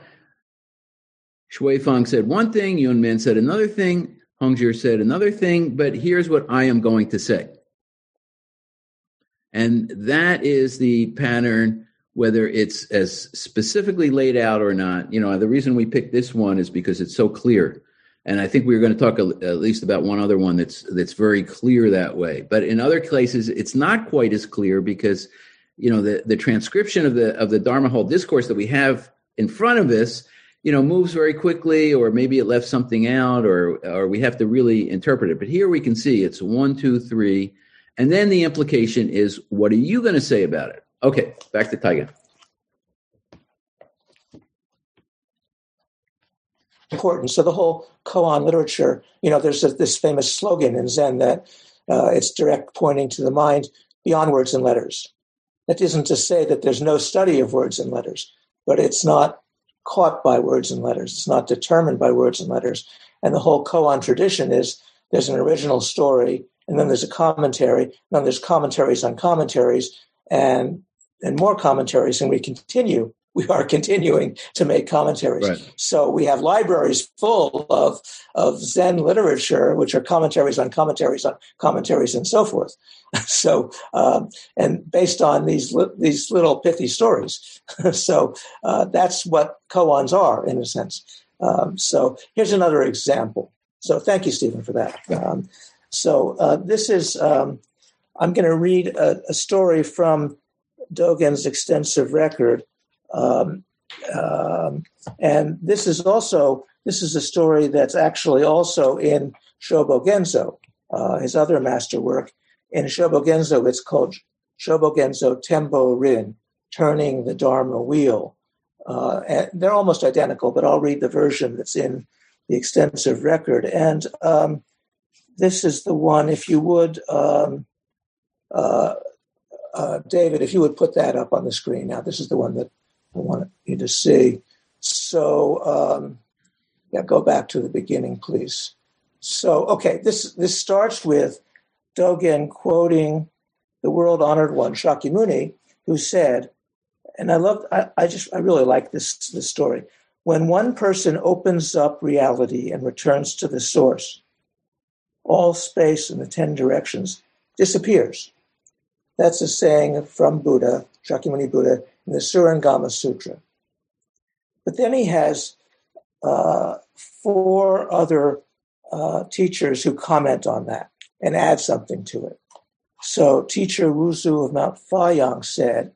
Xuefeng said one thing, Yunmen said another thing, Hongzhi said another thing, but here's what I am going to say. And that is the pattern whether it's as specifically laid out or not. You know, the reason we picked this one is because it's so clear. And I think we are going to talk at least about one other one that's that's very clear that way. But in other cases, it's not quite as clear because, you know, the, the transcription of the of the Dharma Hall discourse that we have in front of us, you know, moves very quickly, or maybe it left something out, or or we have to really interpret it. But here we can see it's one, two, three, and then the implication is, what are you going to say about it? Okay, back to Taigen. Important. So the whole koan literature, you know, there's a, this famous slogan in Zen that uh, it's direct pointing to the mind beyond words and letters. That isn't to say that there's no study of words and letters, but it's not caught by words and letters. It's not determined by words and letters. And the whole koan tradition is there's an original story, and then there's a commentary, and then there's commentaries on commentaries, and and more commentaries, and we continue. We are continuing to make commentaries. Right. So we have libraries full of of Zen literature, which are commentaries on commentaries on commentaries and so forth. so um, and based on these li- these little pithy stories. so uh, that's what koans are in a sense. Um, so here's another example. So thank you, Stephen, for that. Um, so uh, this is um, I'm going to read a, a story from Dogen's extensive record. Um, um, and this is also this is a story that's actually also in Shobogenzo, uh, his other masterwork. In Shobogenzo, it's called Shobogenzo Tenborin, turning the Dharma wheel. Uh, and they're almost identical, but I'll read the version that's in the extensive record. And um, this is the one, if you would, um, uh, uh, David, if you would put that up on the screen now, this is the one that want you to see. So, um, yeah, go back to the beginning, please. So, okay, this this starts with Dogen quoting the world honored one, Shakyamuni, who said, and I love, I, I just, I really like this this story. when one person opens up reality and returns to the source, all space in the ten directions disappears. That's a saying from Buddha, Shakyamuni Buddha, in the Surangama Sutra. But then he has uh, four other uh, teachers who comment on that and add something to it. So, teacher Wuzu of Mount Fayang said,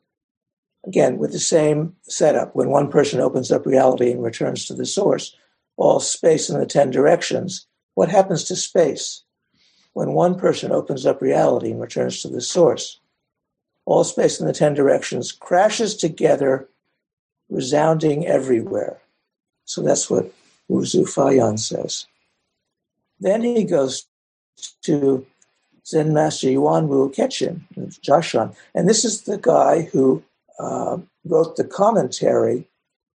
again, with the same setup, when one person opens up reality and returns to the source, all space in the 10 directions, what happens to space? When one person opens up reality and returns to the source, all space in the 10 directions crashes together, resounding everywhere. So that's what Wu Fayan says. Then he goes to Zen Master Yuan Wu Keqin, Jiashan. And this is the guy who uh, wrote the commentary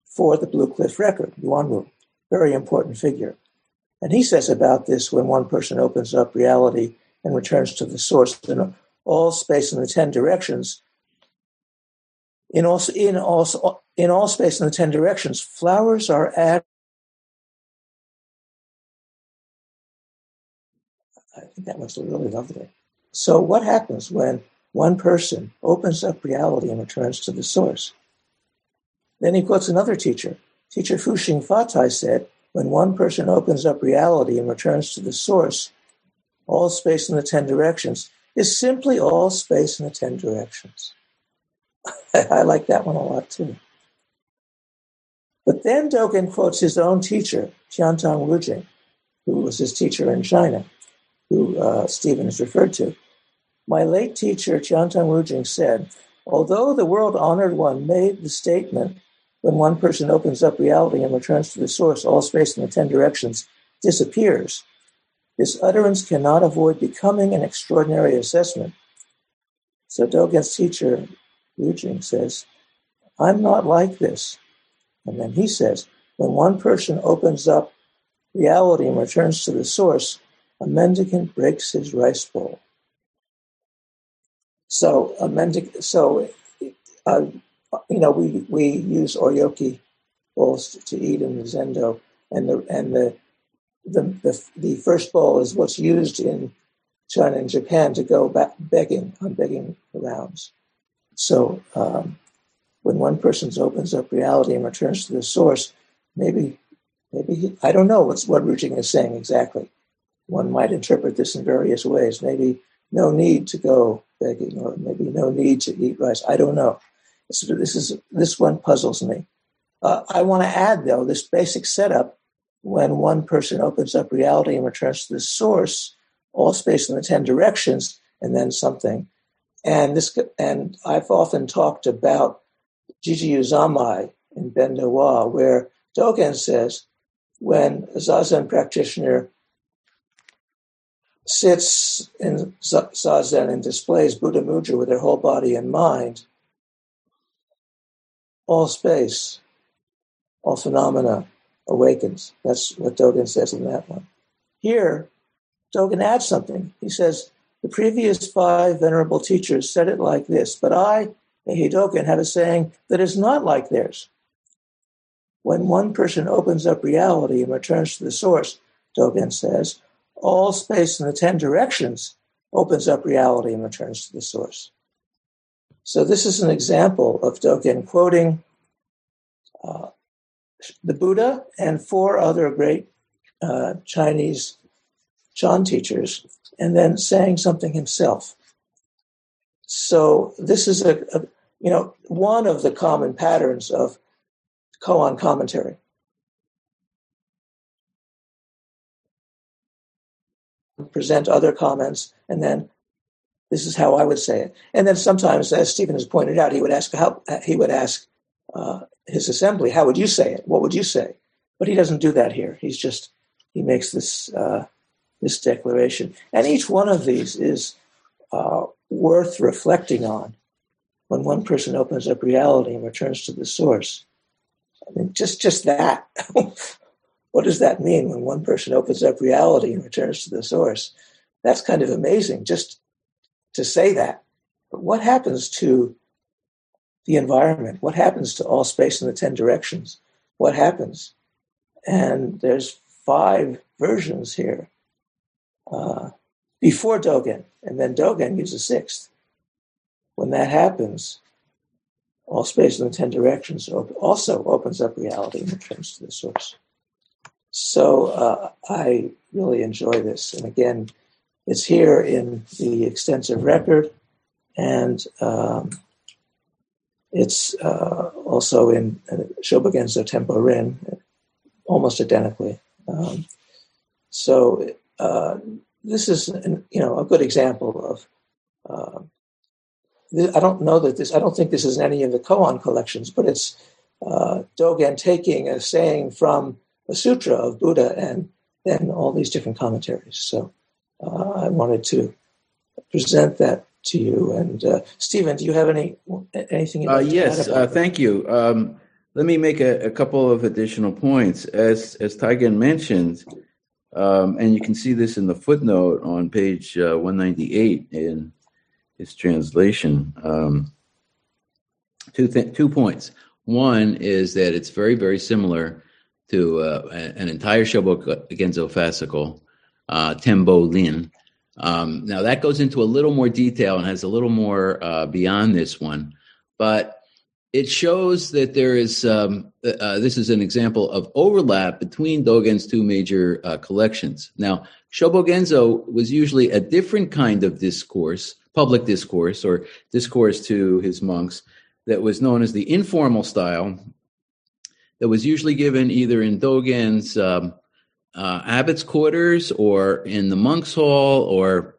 for the Blue Cliff record, Yuan Wu, very important figure. And he says about this when one person opens up reality and returns to the source all space in the 10 directions, in all, in all, in all space in the 10 directions, flowers are at. I think that must have really loved it. So, what happens when one person opens up reality and returns to the source? Then he quotes another teacher. Teacher Fuxing Fatai said, When one person opens up reality and returns to the source, all space in the ten directions is simply all space in the ten directions. I like that one a lot too. But then Dogen quotes his own teacher, Tiantong Rujing, who was his teacher in China who uh, Stephen has referred to. My late teacher, Tiantong Rujing, said, although the world honored one made the statement, when one person opens up reality and returns to the source, all space in the ten directions disappears. This utterance cannot avoid becoming an extraordinary assessment. So Dogen's teacher, Rujing, says, I'm not like this. And then he says, when one person opens up reality and returns to the source, a mendicant breaks his rice bowl. So a mendicant, so uh, you know, we we use oryoki bowls to eat in the zendo, and the and the, the the the first bowl is what's used in China and Japan to go back begging on begging rounds. So um, when one person opens up reality and returns to the source, maybe maybe he, I don't know what's what Rujing is saying exactly, one might interpret this in various ways. Maybe no need to go begging, or maybe no need to eat rice. I don't know. So this is this one puzzles me. Uh, I want to add though this basic setup: when one person opens up reality and returns to the source, all space in the ten directions, and then something. And this, and I've often talked about Jijuyu Zanmai in Wa, where Dogen says, when a zazen practitioner sits in zazen and displays Buddha Mudra with their whole body and mind, all space, all phenomena awakens. That's what Dogen says in that one. Here, Dogen adds something. He says, the previous five venerable teachers said it like this, but I, Eihei Dogen, have a saying that is not like theirs. When one person opens up reality and returns to the source, Dogen says, all space in the 10 directions opens up reality and returns to the source. So this is an example of Dogen quoting the Buddha and four other great uh, Chinese Chan teachers, and then saying something himself. So this is a, a you know one of the common patterns of koan commentary. present other comments, and then this is how I would say it. And then sometimes, as Stephen has pointed out, he would ask how he would ask uh, his assembly, "How would you say it? What would you say?" But he doesn't do that here. He's just he makes this uh, this declaration, and each one of these is uh, worth reflecting on. When one person opens up reality and returns to the source, I mean, just just that what does that mean when one person opens up reality and returns to the source? That's kind of amazing just to say that. But what happens to the environment? What happens to all space in the 10 directions what happens. And there's five versions here uh, before Dogen, and then Dogen gives a sixth. When that happens, all space in the ten directions also opens up reality and returns to the source. So uh, I really enjoy this, and again, it's here in the extensive record, and um, it's uh, also in uh, Shobogenzo Tenborin, almost identically. Um, so uh, this is, an, you know, a good example of. Uh, I don't know that this. I don't think this is in any of the koan collections, but it's uh, Dogen taking a saying from a sutra of Buddha and then all these different commentaries. So uh, I wanted to present that to you. And uh, Stephen, do you have any anything? Uh, yes, uh, thank you. Um, let me make a, a, couple of additional points. As as Taigen mentioned, um, and you can see this in the footnote on page uh, 198 in his translation. Um, two th- two points. One is that it's very very similar to uh, an entire Shobogenzo fascicle, uh, Tenborin, um, now that goes into a little more detail and has a little more uh, beyond this one, but it shows that there is um, uh, uh, this is an example of overlap between Dogen's two major uh, collections. Now, Shobogenzo was usually a different kind of discourse, public discourse, or discourse to his monks, that was known as the informal style, that was usually given either in Dogen's um, uh, abbot's quarters or in the monk's hall or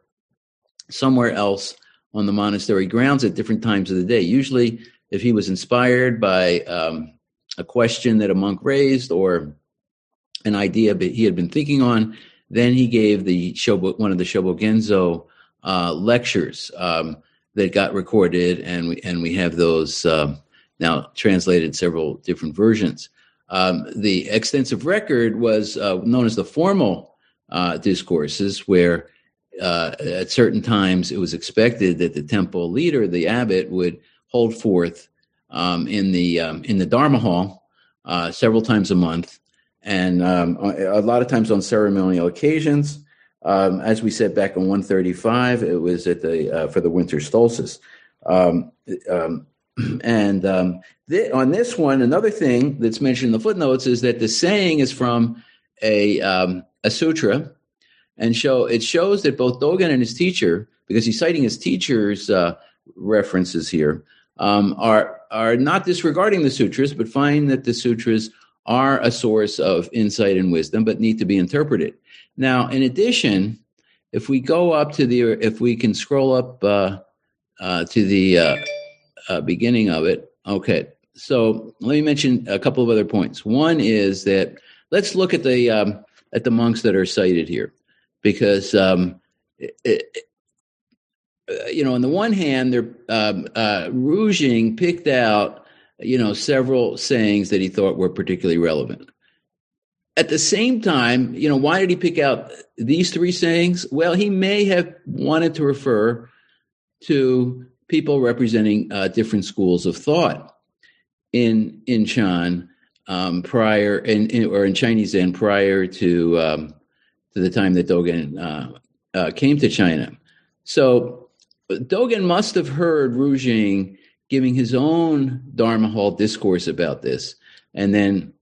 somewhere else on the monastery grounds at different times of the day. Usually, if he was inspired by um, a question that a monk raised or an idea that he had been thinking on, then he gave the Shobo, one of the Shobogenzo uh, lectures um, that got recorded, and we and we have those uh, now translated several different versions. Um, the extensive record was uh, known as the formal uh, discourses, where uh, at certain times it was expected that the temple leader, the abbot, would hold forth um, in the um, in the Dharma hall uh, several times a month, and um, a lot of times on ceremonial occasions. Um, as we said back in 135, it was at the uh, for the winter solstice. Um, and um, th- on this one, another thing that's mentioned in the footnotes is that the saying is from a um, a sutra, and show it shows that both Dogen and his teacher, because he's citing his teacher's uh, references here, um, are are not disregarding the sutras, but find that the sutras are a source of insight and wisdom, but need to be interpreted. Now, in addition, if we go up to the, if we can scroll up uh, uh, to the uh, beginning of it. Okay, so let me mention a couple of other points. One is that let's look at the um, at the monks that are cited here, because um, it, it, uh, you know, on the one hand, they're um, uh, picked out you know several sayings that he thought were particularly relevant. At the same time, you know, why did he pick out these three sayings? Well, he may have wanted to refer to people representing uh, different schools of thought in in um, prior in, in, or in Chinese Zen prior to um, to the time that Dogen uh, uh, came to China. So Dogen must have heard Rujing giving his own Dharma Hall discourse about this, and then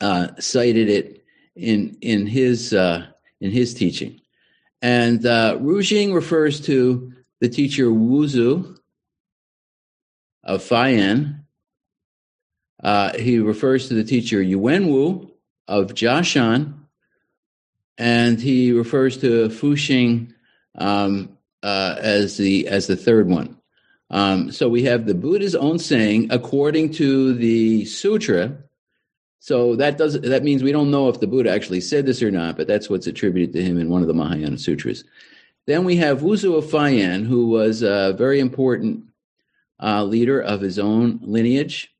uh, cited it in in his uh, in his teaching. And uh, Rujing refers to the teacher Wuzu of Fayan. Uh, he refers to the teacher Yuanwu of Jiashan, and he refers to Fuxing um, uh, as the as the third one. Um, so we have the Buddha's own saying, according to the sutra. So that does that means we don't know if the Buddha actually said this or not, but that's what's attributed to him in one of the Mahayana sutras. Then we have Wuzu of Fayan, who was a very important uh, leader of his own lineage.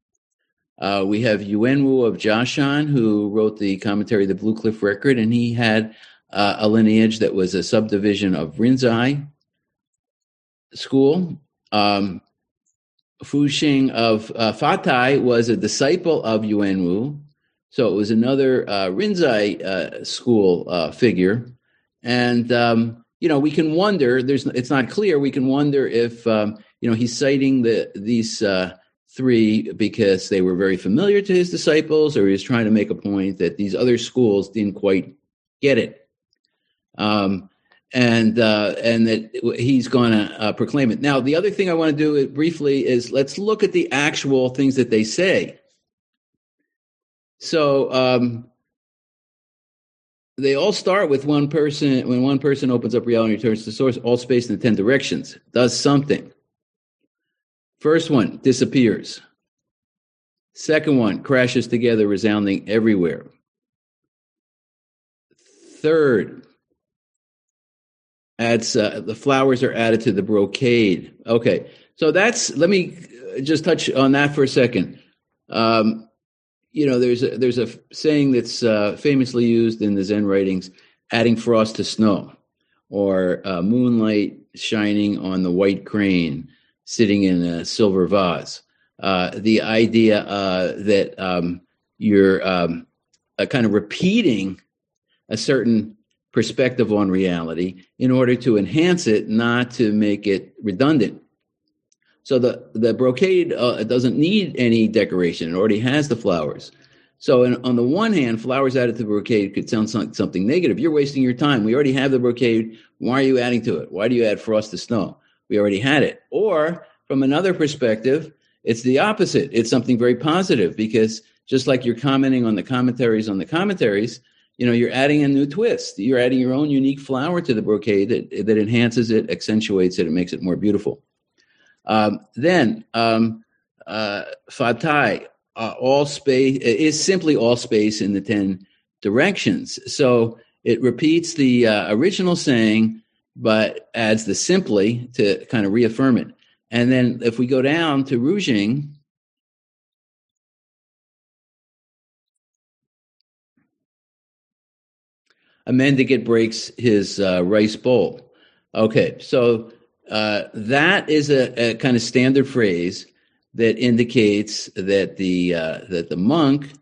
Uh, we have Yuanwu of Jiashan, who wrote the commentary, The Blue Cliff Record, and he had uh, a lineage that was a subdivision of Rinzai school. Um, Fuxing of uh, Fatai was a disciple of Yuanwu, So it was another uh, Rinzai uh, school uh, figure, and um, you know we can wonder. There's it's not clear. We can wonder if um, you know he's citing the these uh, three because they were very familiar to his disciples, or he's trying to make a point that these other schools didn't quite get it. Um, and uh, and that he's going to uh, proclaim it. Now, the other thing I want to do briefly is let's look at the actual things that they say. So um, they all start with one person. When one person opens up reality and returns to source, all space in the ten directions does something. First one disappears. Second one crashes together, resounding everywhere. Third, adds uh, the flowers are added to the brocade. Okay, so that's let me just touch on that for a second. Um, you know, there's a, there's a saying that's uh, famously used in the Zen writings: adding frost to snow, or uh, moonlight shining on the white crane sitting in a silver vase. Uh, the idea uh, that um, you're um, uh, kind of repeating a certain perspective on reality in order to enhance it, not to make it redundant. So the, the brocade uh, doesn't need any decoration. It already has the flowers. So in, on the one hand, flowers added to the brocade could sound like something negative. You're wasting your time. We already have the brocade. Why are you adding to it? Why do you add frost to snow? We already had it. Or from another perspective, it's the opposite. It's something very positive because just like you're commenting on the commentaries on the commentaries, you know you're adding a new twist you're adding your own unique flower to the brocade that, that enhances it accentuates it and makes it more beautiful um, then um, uh, fatai uh, all space is simply all space in the 10 directions so it repeats the uh, original saying but adds the simply to kind of reaffirm it and then if we go down to Rujing, a mendicant breaks his uh, rice bowl. Okay, so uh, that is a, a, kind of standard phrase that indicates that the uh, that the monk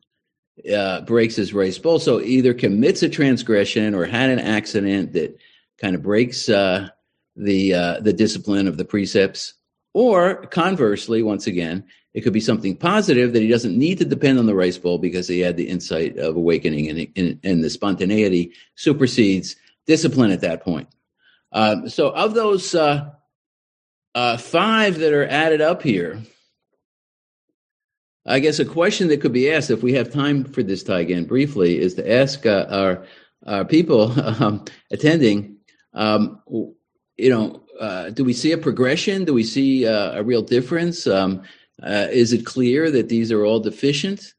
uh, breaks his rice bowl. So either commits a transgression or had an accident that kind of breaks uh, the uh, the discipline of the precepts, or conversely, once again, it could be something positive that he doesn't need to depend on the rice bowl because he had the insight of awakening and, and, and the spontaneity supersedes discipline at that point. Um, so, of those uh, uh, five that are added up here, I guess a question that could be asked, if we have time for this, again, briefly, is to ask uh, our, our people um, attending, um, you know, uh, do we see a progression? Do we see uh, a real difference? Um, uh, is it clear that these are all deficient?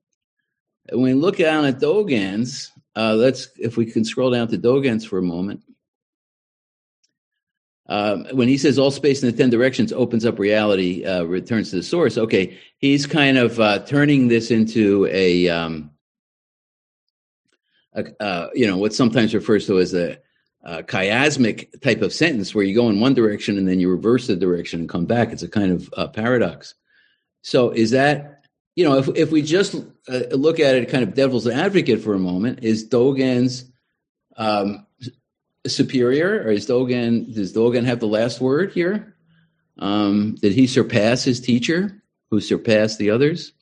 When we look down at Dogen's, uh, let's if we can scroll down to Dogen's for a moment. Um, when he says all space in the ten directions opens up reality, uh, returns to the source. Okay, he's kind of uh, turning this into a, um, a uh, you know, what sometimes refers to as a uh, chiasmic type of sentence, where you go in one direction and then you reverse the direction and come back. It's a kind of uh, paradox. So is that you know if if we just uh, look at it kind of devil's advocate for a moment, is Dogen's um, superior or is Dogen does Dogen have the last word here? Um, did he surpass his teacher, who surpassed the others?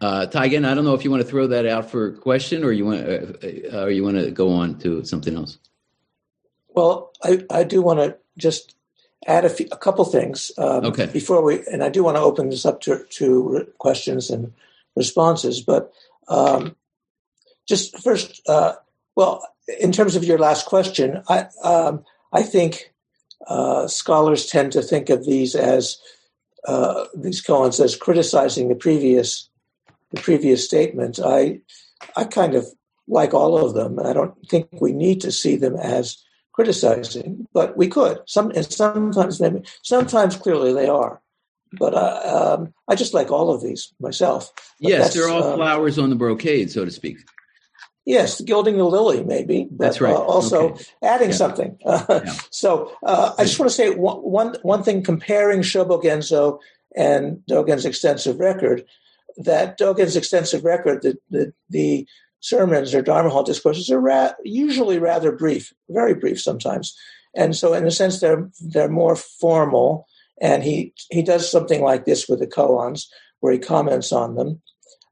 Uh, Taigen, I don't know if you want to throw that out for a question or you want uh, or you want to go on to something else. Well, I, I do want to just add a, few, a couple things um, okay. before we, and I do want to open this up to, to questions and responses. But um, just first, uh, well, in terms of your last question, I um, I think uh, scholars tend to think of these as uh, these koans as criticizing the previous the previous statements. I I kind of like all of them, and I don't think we need to see them as criticizing, but we could. Some and sometimes maybe sometimes clearly they are. But uh, um, I just like all of these myself. But yes, they're all um, flowers on the brocade, so to speak. Yes, gilding the lily, maybe. But, That's right. Uh, also okay. adding yeah. something. yeah. So uh, I just want to say one, one, one thing comparing Shobogenzo and Dogen's extensive record. that Dogen's extensive record, the, the, the sermons or Dharma Hall discourses are ra- usually rather brief, very brief sometimes. And so, in a sense, they're they're more formal. And he he does something like this with the koans, where he comments on them.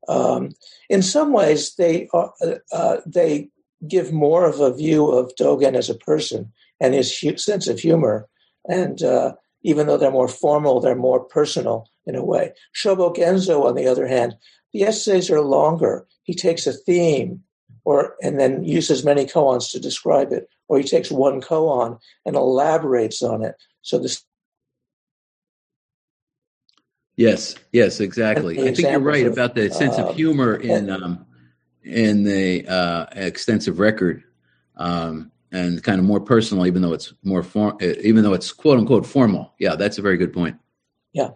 Um, in some ways, they are, uh, they give more of a view of Dogen as a person and his hu- sense of humor. And uh, even though they're more formal, they're more personal in a way. Shobo Genzo, on the other hand, the essays are longer. He takes a theme or and then uses many koans to describe it, or he takes one koan and elaborates on it. So this Yes, yes, exactly. I think you're right of, about the sense of uh, humor in um, in the uh, extensive record, um, and kind of more personal, even though it's more form, uh, even though it's quote unquote formal. Yeah, that's a very good point. Yeah,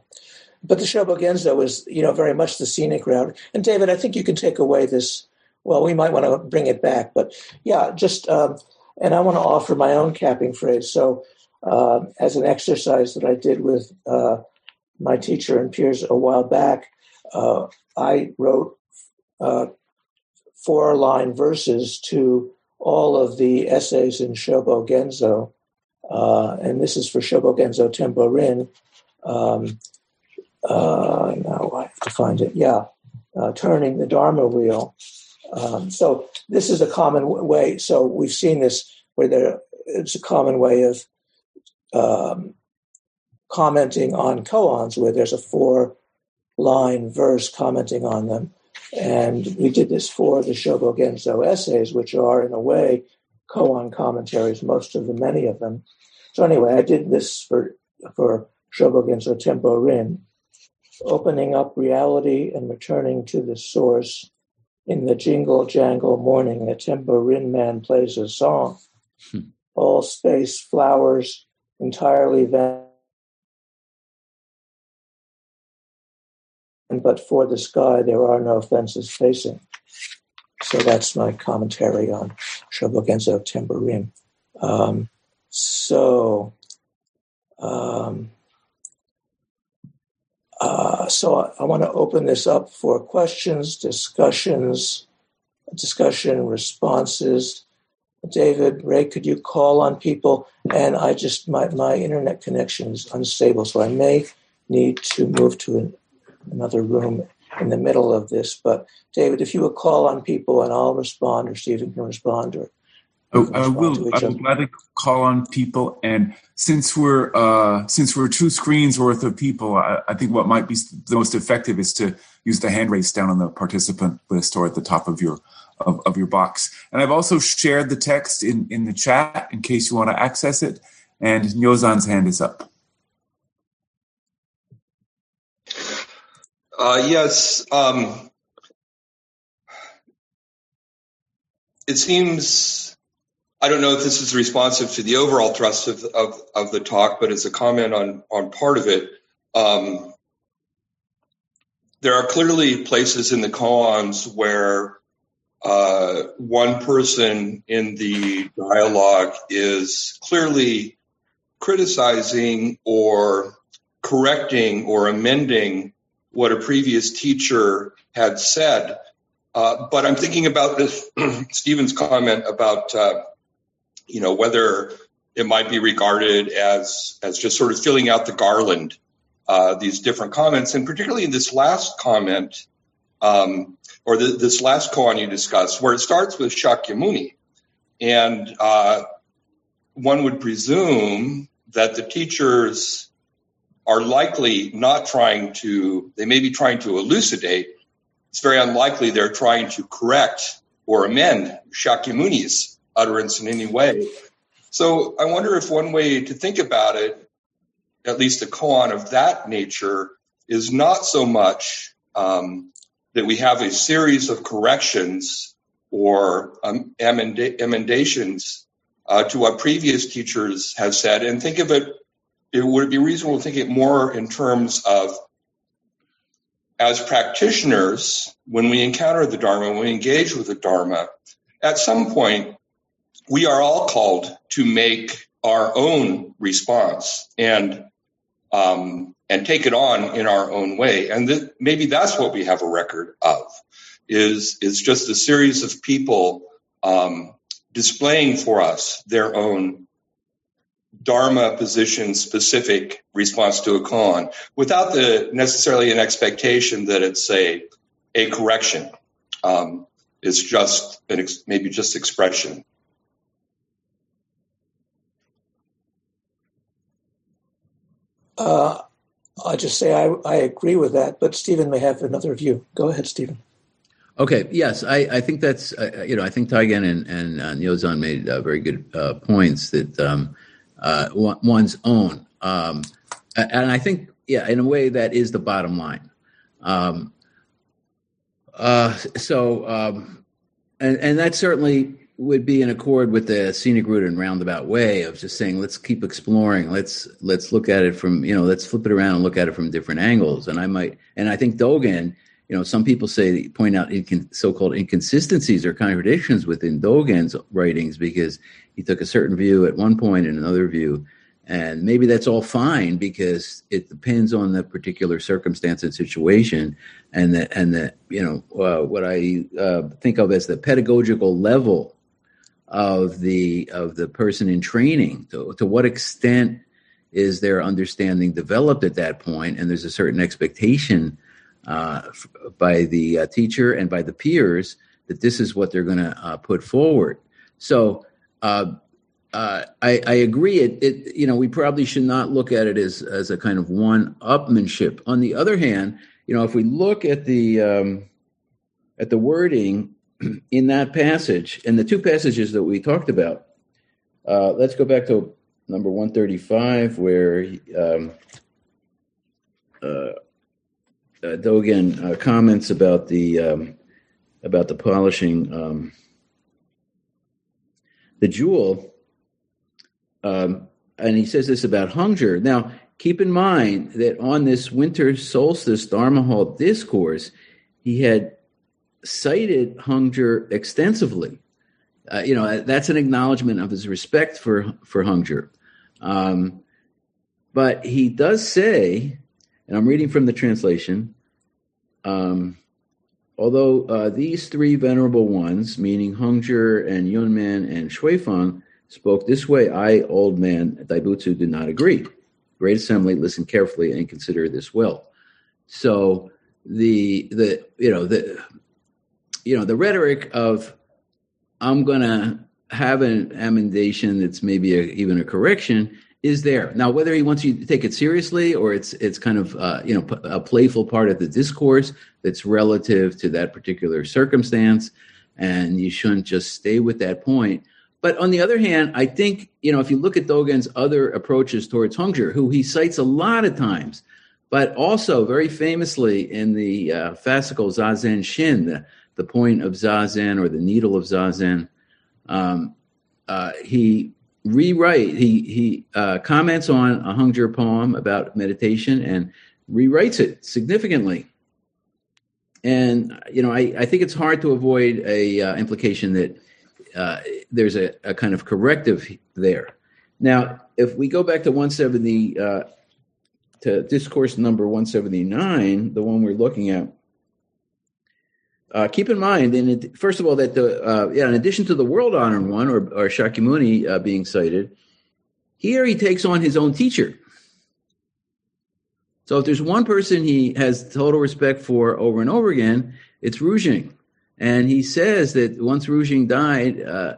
but the Shobogenzo is you know very much the scenic route. And David, I think you can take away this. Well, we might want to bring it back, but yeah, just um, and I want to offer my own capping phrase. So, uh, as an exercise that I did with uh, my teacher and peers a while back, uh, I wrote uh, four line verses to all of the essays in Shobo Genzo. Uh, and this is for Shobo Genzo Tenborin. Um, uh, now I have to find it. Yeah, uh, turning the Dharma wheel. Um, so this is a common way. So we've seen this where there it's a common way of um, commenting on koans where there's a four line verse commenting on them. And we did this for the Shobogenzo essays, which are, in a way, koan commentaries, most of them, many of them. So anyway, I did this for, for Shobogenzo Tenborin, opening up reality and returning to the source. In the jingle jangle morning, a Tempo Rin man plays a song. Hmm. All space, flowers, entirely vanished but for the sky there are no fences facing. So that's my commentary on Shobogenzo Tenborin. Um, so, um, uh, so I, I want to open this up for questions, discussions, discussion, responses. David, Ray, could you call on people? And I just my my internet connection is unstable, so I may need to move to an another room in the middle of this. But David, if you would call on people and I'll respond, or Steven can respond, or Oh, I will. I'm glad to call on people, and since we're uh, since we're two screens worth of people, I, I, think what might be the most effective is to use the hand raise down on the participant list or at the top of your of, of your box. And I've also shared the text in in the chat in case you want to access it. And Nyozan's hand is up. Uh, yes. Um, it seems, I don't know if this is responsive to the overall thrust of, of, of the talk, but as a comment on, on part of it, um, there are clearly places in the koans where uh, one person in the dialogue is clearly criticizing or correcting or amending what a previous teacher had said. Uh, but I'm thinking about this Steven's comment about uh, you know whether it might be regarded as as just sort of filling out the garland uh, these different comments, and particularly in this last comment um, or the, this last koan you discussed, where it starts with Shakyamuni, and uh, one would presume that the teachers are likely not trying to, they may be trying to elucidate. It's very unlikely they're trying to correct or amend Shakyamuni's utterance in any way. So I wonder if one way to think about it, at least a koan of that nature, is not so much um, that we have a series of corrections or um, emendations uh, to what previous teachers have said, and think of it it would be reasonable to think it more in terms of as practitioners, when we encounter the Dharma, when we engage with the Dharma, at some point, we are all called to make our own response. And um, and take it on in our own way. And th- maybe that's what we have a record of is, is just a series of people um, displaying for us their own Dharma position specific response to a koan without the necessarily an expectation that it's a, a correction. Um, it's just an ex- maybe just expression. Uh, I'll just say I, I agree with that, but Steven may have another view. Go ahead, Steven. Okay. Yes, I, I think that's uh, you know I think Taigen and and uh, Nyozan made uh, very good uh, points that um, uh, one's own, um, and I think yeah, in a way that is the bottom line. Um, uh, so um, and and that certainly would be in accord with the scenic route and roundabout way of just saying let's keep exploring. Let's let's look at it from you know let's flip it around and look at it from different angles. And i might and i think dogen you know some people say point out so-called inconsistencies or contradictions within dogen's writings because he took a certain view at one point and another view. And maybe that's all fine because it depends on the particular circumstance and situation and the and the you know uh, what i uh, think of as the pedagogical level of the of the person in training. To, to what extent is their understanding developed at that point? And there's a certain expectation uh, by the uh, teacher and by the peers that this is what they're going to uh, put forward. So uh, uh, I, I, agree. It, it, you know, we probably should not look at it as as a kind of one-upmanship. On the other hand, you know, if we look at the um, at the wording in that passage and the two passages that we talked about. Uh, let's go back to number 135, where um, uh, Dogen comments about the um, about the polishing um, the jewel, um, and he says this about Hongzhi. Now, keep in mind that on this winter solstice Dharma Hall discourse, he had cited Hongzhi extensively. Uh, you know, that's an acknowledgement of his respect for for Hongzhi. Um, but he does say, and I'm reading from the translation. Um, although uh, these three venerable ones, meaning Hongzhi and Yunmen and Xuefeng, spoke this way, I, old man Daibutsu, do not agree. Great Assembly, listen carefully and consider this well. So the the you know the you know the rhetoric of i'm to have an amendation that's maybe a, even a correction is there now whether he wants you to take it seriously or it's it's kind of uh, you know a playful part of the discourse that's relative to that particular circumstance and you shouldn't just stay with that point but on the other hand i think you know if you look at dogen's other approaches towards hongzhi who he cites a lot of times but also very famously in the uh, fascicle zazen shin the the point of zazen or the needle of zazen. Um, uh, he rewrite he he uh, comments on a Hongzhi poem about meditation and rewrites it significantly. And you know, I, I think it's hard to avoid a uh, implication that uh, there's a, a, kind of corrective there. Now, if we go back to 170 uh, to discourse number 179, the one we're looking at, uh, keep in mind, in first of all, that the uh, yeah, in addition to the world honored one or, or Shakyamuni uh, being cited, here he takes on his own teacher. So if there's one person he has total respect for over and over again, it's Rujing. And he says that once Rujing died, uh,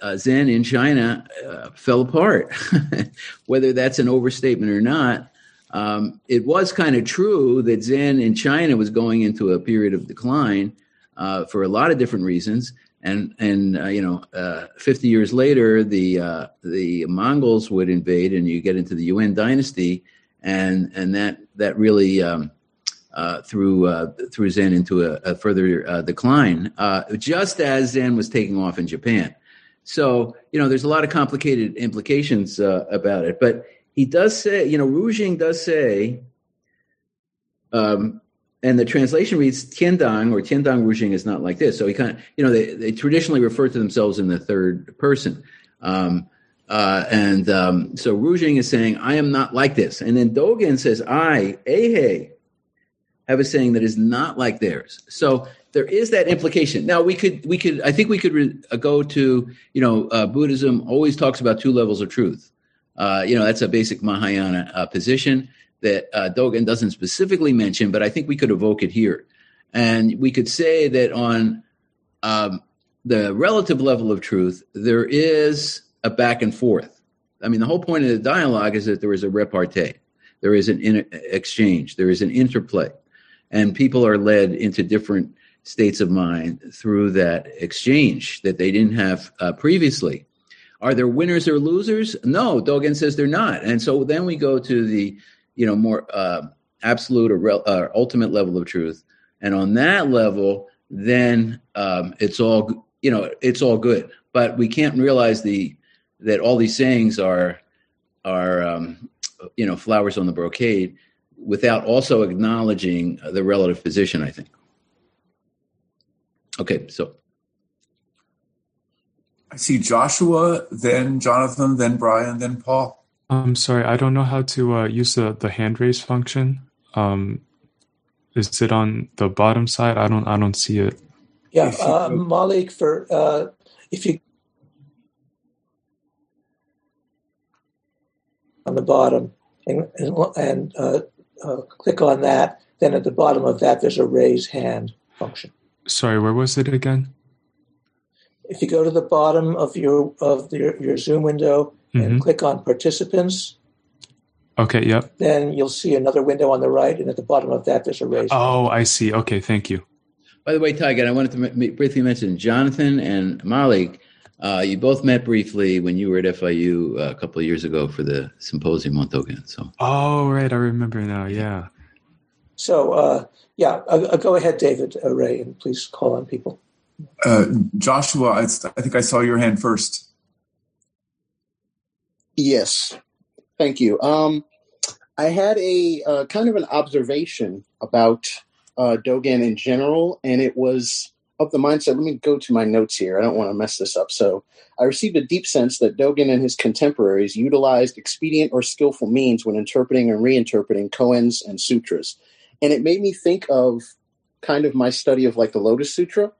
uh, Zen in China uh, fell apart. Whether that's an overstatement or not, um, it was kind of true that Zen in China was going into a period of decline uh, for a lot of different reasons. And and uh, you know, uh, 50 years later, the uh, the Mongols would invade, and you get into the Yuan dynasty, and and that that really um, uh, threw uh, threw Zen into a, a further decline, just as Zen was taking off in Japan. So you know, there's a lot of complicated implications about it, but he does say, you know, Rujing does say, um, and the translation reads Tiantong or Tiantong Ruzhing is not like this. So he kind of, you know, they, they traditionally refer to themselves in the third person. Um, Uh, and um, so Rujing is saying, I am not like this. And then Dogen says, I, Eihei, have a saying that is not like theirs. So there is that implication. Now we could, we could, I think we could re- uh, go to, you know, uh, Buddhism always talks about two levels of truth. Uh, you know, that's a basic Mahayana uh, position that uh, Dogen doesn't specifically mention, but I think we could evoke it here. And we could say that on um, the relative level of truth, there is a back and forth. I mean, the whole point of the dialogue is that there is a repartee, there is an exchange, there is an interplay, and people are led into different states of mind through that exchange that they didn't have uh, previously. Are there winners or losers? No, Dogen says they're not. And so then we go to the, you know, more uh, absolute or uh, ultimate level of truth, and on that level, then um, it's all, you know, it's all good. But we can't realize the that all these sayings are are um, you know flowers on the brocade without also acknowledging the relative position. I think. Okay, so I see Joshua, then Jonathan, then Brian, then Paul. I'm sorry, I don't know how to uh, use the, the hand raise function. Um, is it on the bottom side? I don't I don't see it. Yeah, uh, Malik, for uh, if you on the bottom and, and uh, uh, click on that. Then at the bottom of that, there's a raise hand function. Sorry, where was it again? If you go to the bottom of your of your, your Zoom window mm-hmm. and click on participants. Okay. Yep. Then you'll see another window on the right, and at the bottom of that, there's a raise. Oh. I see. Okay, thank you. By the way, Taigen, I wanted to briefly mention Jonathan and Malik uh, you both met briefly when you were at FIU uh, a couple of years ago for the symposium on Dogen. So. Oh right, I remember now. Yeah. So uh, yeah, uh, uh, go ahead, David Ray, and please call on people. Uh, Joshua, I, I think I saw your hand first. Yes, thank you. Um, I had a kind of an observation about Dogen in general, and it was of the mindset. Let me go to my notes here. I don't want to mess this up. So, I received a deep sense that Dogen and his contemporaries utilized expedient or skillful means when interpreting and reinterpreting koans and sutras. And it made me think of kind of my study of like the Lotus Sutra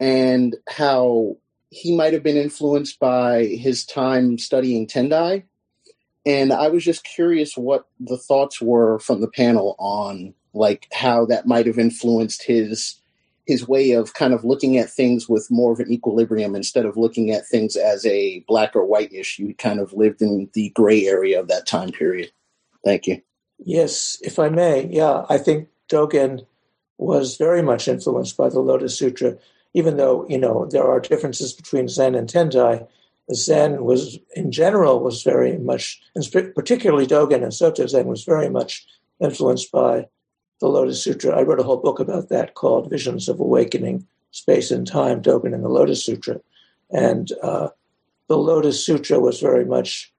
and how he might have been influenced by his time studying Tendai. And I was just curious what the thoughts were from the panel on like how that might have influenced his his way of kind of looking at things with more of an equilibrium instead of looking at things as a black or white issue. He kind of lived in the gray area of that time period. Thank you. Yes, if I may. Yeah, I think Dogen was very much influenced by the Lotus Sutra, even though, you know, there are differences between Zen and Tendai. Zen was, in general, was very much, particularly Dogen and Soto Zen was very much influenced by the Lotus Sutra. I wrote a whole book about that called Visions of Awakening, Space and Time, Dogen and the Lotus Sutra. And uh, the Lotus Sutra was very much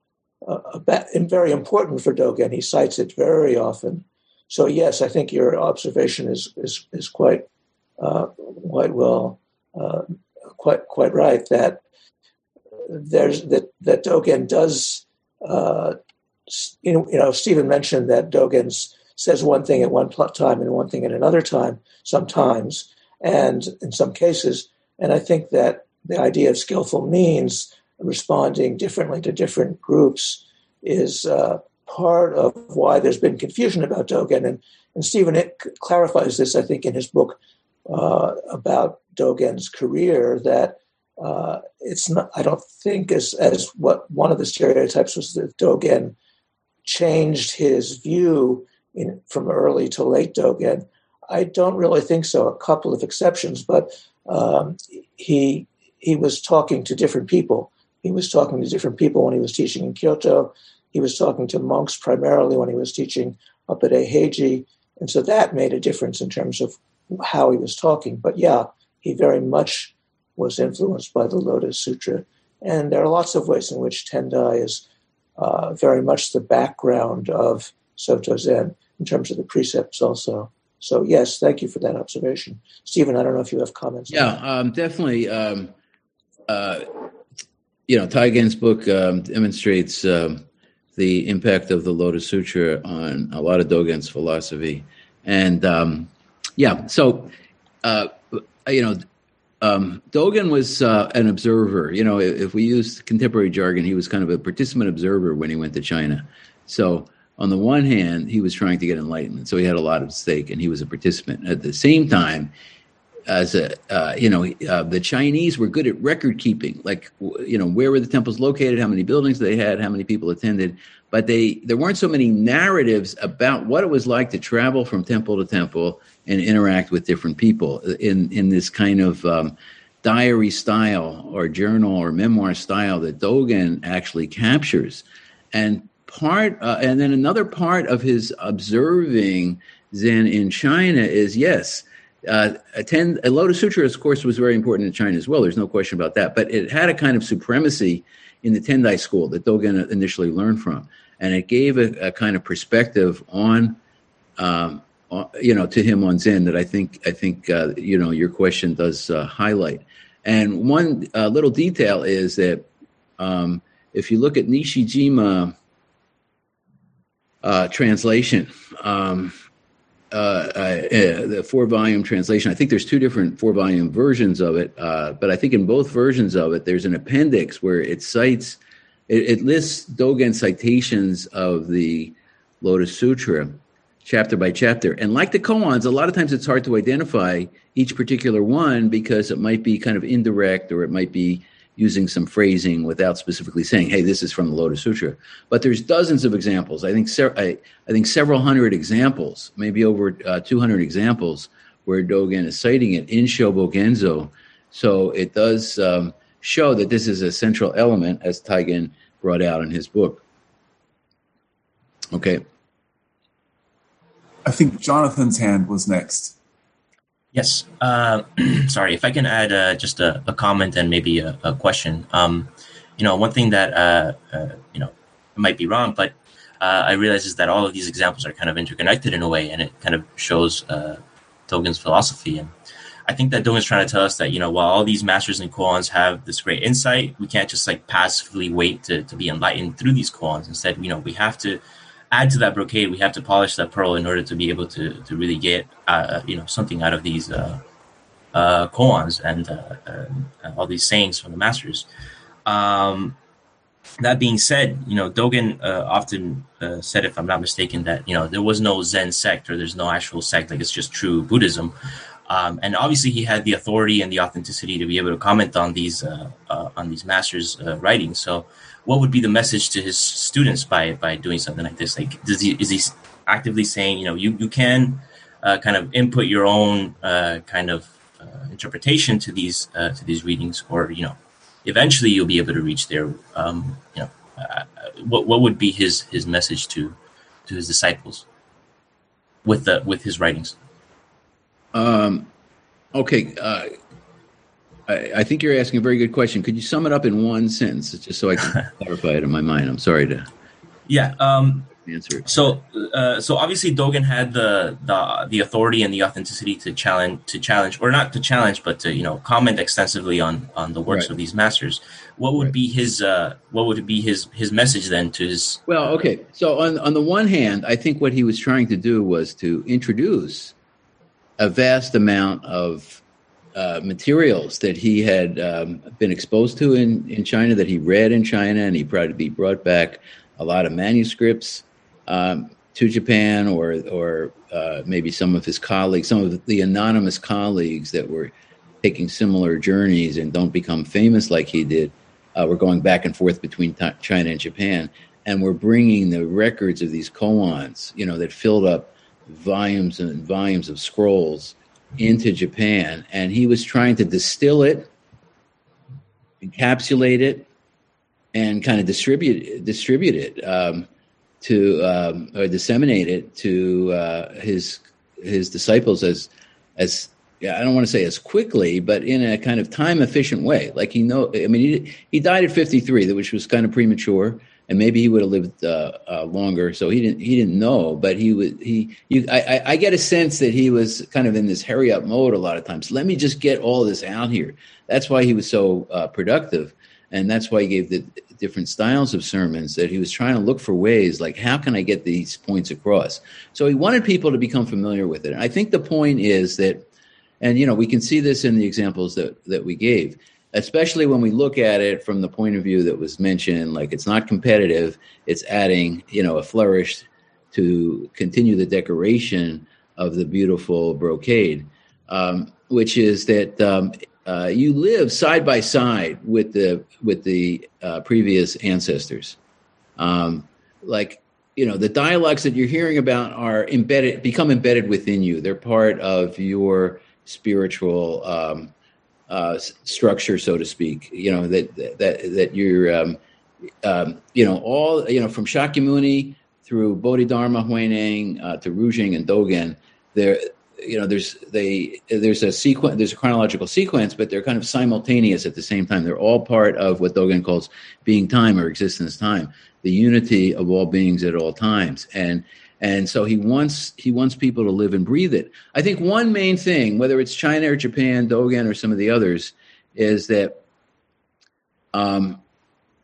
uh, and very important for Dogen. He cites it very often. So yes, I think your observation is is, is quite uh, quite well uh, quite quite right that there's that that Dogen does uh, you know you know Steven mentioned that Dogen's says one thing at one time and one thing at another time, sometimes, and in some cases. And I think that the idea of skillful means responding differently to different groups is uh, part of why there's been confusion about Dogen. And, and Steven clarifies this, I think, in his book uh, about Dogen's career that uh, it's not, I don't think, as, as what one of the stereotypes was that Dogen changed his view in, from early to late Dogen. I don't really think so. A couple of exceptions, but um, he he was talking to different people. He was talking to different people when he was teaching in Kyoto. He was talking to monks primarily when he was teaching up at Eiheiji, and so that made a difference in terms of how he was talking. But yeah, he very much was influenced by the Lotus Sutra, and there are lots of ways in which Tendai is uh, very much the background of Soto Zen in terms of the precepts also. So yes, thank you for that observation, Steven. I don't know if you have comments. Yeah, um, definitely. Um, uh, you know, Taigen's book um, demonstrates um, the impact of the Lotus Sutra on a lot of Dogen's philosophy, and um, yeah, so uh, you know, um, Dogen was uh, an observer. You know, if we use contemporary jargon, he was kind of a participant observer when he went to China. So, on the one hand, he was trying to get enlightenment, so he had a lot of stake, and he was a participant. At the same time, as a uh, you know, uh, the Chinese were good at record keeping, like you know, where were the temples located, how many buildings they had, how many people attended. But they there weren't so many narratives about what it was like to travel from temple to temple and interact with different people in in this kind of um, diary style or journal or memoir style that Dogen actually captures, and part uh, and then another part of his observing Zen in China is yes. Uh, attend a Lotus Sutra, of course, was very important in China as well. There's no question about that. But it had a kind of supremacy in the Tendai school that Dogen initially learned from, and it gave a, a kind of perspective on um, uh, you know, to him on Zen that I think I think uh, you know your question does uh, highlight. And one uh, little detail is that um, if you look at Nishijima uh, translation, um, the four volume translation, I think there's two different four volume versions of it, but I think in both versions of it, there's an appendix where it cites, it, it lists Dogen citations of the Lotus Sutra chapter by chapter. And like the koans, a lot of times it's hard to identify each particular one because it might be kind of indirect or it might be using some phrasing without specifically saying, "Hey, this is from the Lotus Sutra." But there's dozens of examples. I think I, I, think several hundred examples, maybe over uh, 200 examples, where Dogen is citing it in Shobogenzo. So it does um, show that this is a central element, as Taigen brought out in his book. Okay. I think Jonathan's hand was next. Yes. Uh, sorry, if I can add uh, just a, a, comment and maybe a, a question. Um, you know, one thing that uh, uh you know might be wrong, but uh, I realize is that all of these examples are kind of interconnected in a way, and it kind of shows uh, Dogen's philosophy. And I think that Dogen's trying to tell us that you know, while all these masters and koans have this great insight, we can't just like passively wait to, to be enlightened through these koans. Instead, you know, we have to add to that brocade, we have to polish that pearl in order to be able to to really get uh, you know something out of these uh, uh, koans and uh, all these sayings from the masters. Um, that being said, you know Dogen uh, often uh, said, if I'm not mistaken, that you know there was no Zen sect or there's no actual sect, like it's just true Buddhism. Um, and obviously, he had the authority and the authenticity to be able to comment on these on these masters' writings. So what would be the message to his students by by doing something like this? Like, does he is he actively saying, you know, you you can uh, kind of input your own uh, kind of uh, interpretation to these uh, to these readings, or you know, eventually you'll be able to reach there. Um, you know, uh, what what would be his his message to to his disciples with the with his writings? Um, okay uh, I, I, think you're asking a very good question. Could you sum it up in one sentence, just so I can clarify it in my mind? I'm sorry to. Yeah. Um, answer. So, uh, so obviously Dogen had the, the the authority and the authenticity to challenge to challenge, or not to challenge, but to you know comment extensively on on the works right. of these masters. What would right. be his uh, what would be his his message then to his? Well, okay. So on on the one hand, I think what he was trying to do was to introduce a vast amount of uh, materials that he had um, been exposed to in, in China, that he read in China, and he probably brought back a lot of manuscripts um, to Japan, or or uh, maybe some of his colleagues, some of the anonymous colleagues that were taking similar journeys and don't become famous like he did. Uh, were going back and forth between t- China and Japan, and we're bringing the records of these koans, you know, that filled up volumes and volumes of scrolls into Japan, and he was trying to distill it, encapsulate it, and kind of distribute distribute it um, to um, or disseminate it to uh, his his disciples as as yeah, I don't want to say as quickly, but in a kind of time efficient way. Like he know, I mean, he he died at 53, which was kind of premature and maybe he would have lived uh, uh, longer. So he didn't he didn't know, but he would he. You, I, I get a sense that he was kind of in this hurry up mode a lot of times. Let me just get all this out here. That's why he was so uh, productive. and that's why he gave the different styles of sermons that he was trying to look for ways like how can i get these points across so he wanted people to become familiar with it and i think the point is that and you know we can see this in the examples that that we gave especially when we look at it from the point of view that was mentioned like it's not competitive it's adding you know a flourish to continue the decoration of the beautiful brocade um, which is that um, uh, you live side by side with the with the uh, previous ancestors. Um, like you know, the dialogues that you're hearing about are embedded, become embedded within you. They're part of your spiritual um, uh, structure, so to speak. You know that that that you're, um, um, you know, all you know from Shakyamuni through Bodhidharma, Huineng uh, to Rujing and Dogen. There, you know there's they there's a sequence there's a chronological sequence but they're kind of simultaneous at the same time they're all part of what dogen calls being time or existence time the unity of all beings at all times and and so he wants he wants people to live and breathe it i think one main thing whether it's china or japan dogen or some of the others is that um,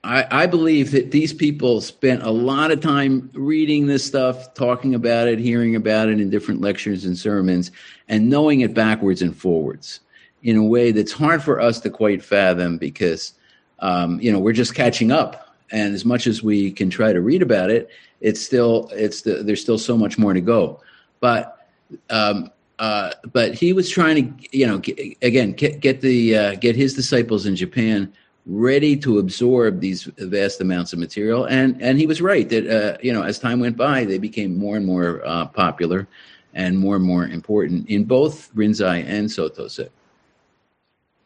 I, I, believe that these people spent a lot of time reading this stuff, talking about it, hearing about it in different lectures and sermons, and knowing it backwards and forwards in a way that's hard for us to quite fathom because, um, you know, we're just catching up. And as much as we can try to read about it, it's still it's the, there's still so much more to go. But um, uh, but he was trying to, you know, get, again get, get the uh, get his disciples in Japan ready to absorb these vast amounts of material. And and he was right that uh, you know as time went by, they became more and more uh, popular and more and more important in both Rinzai and Soto Zen.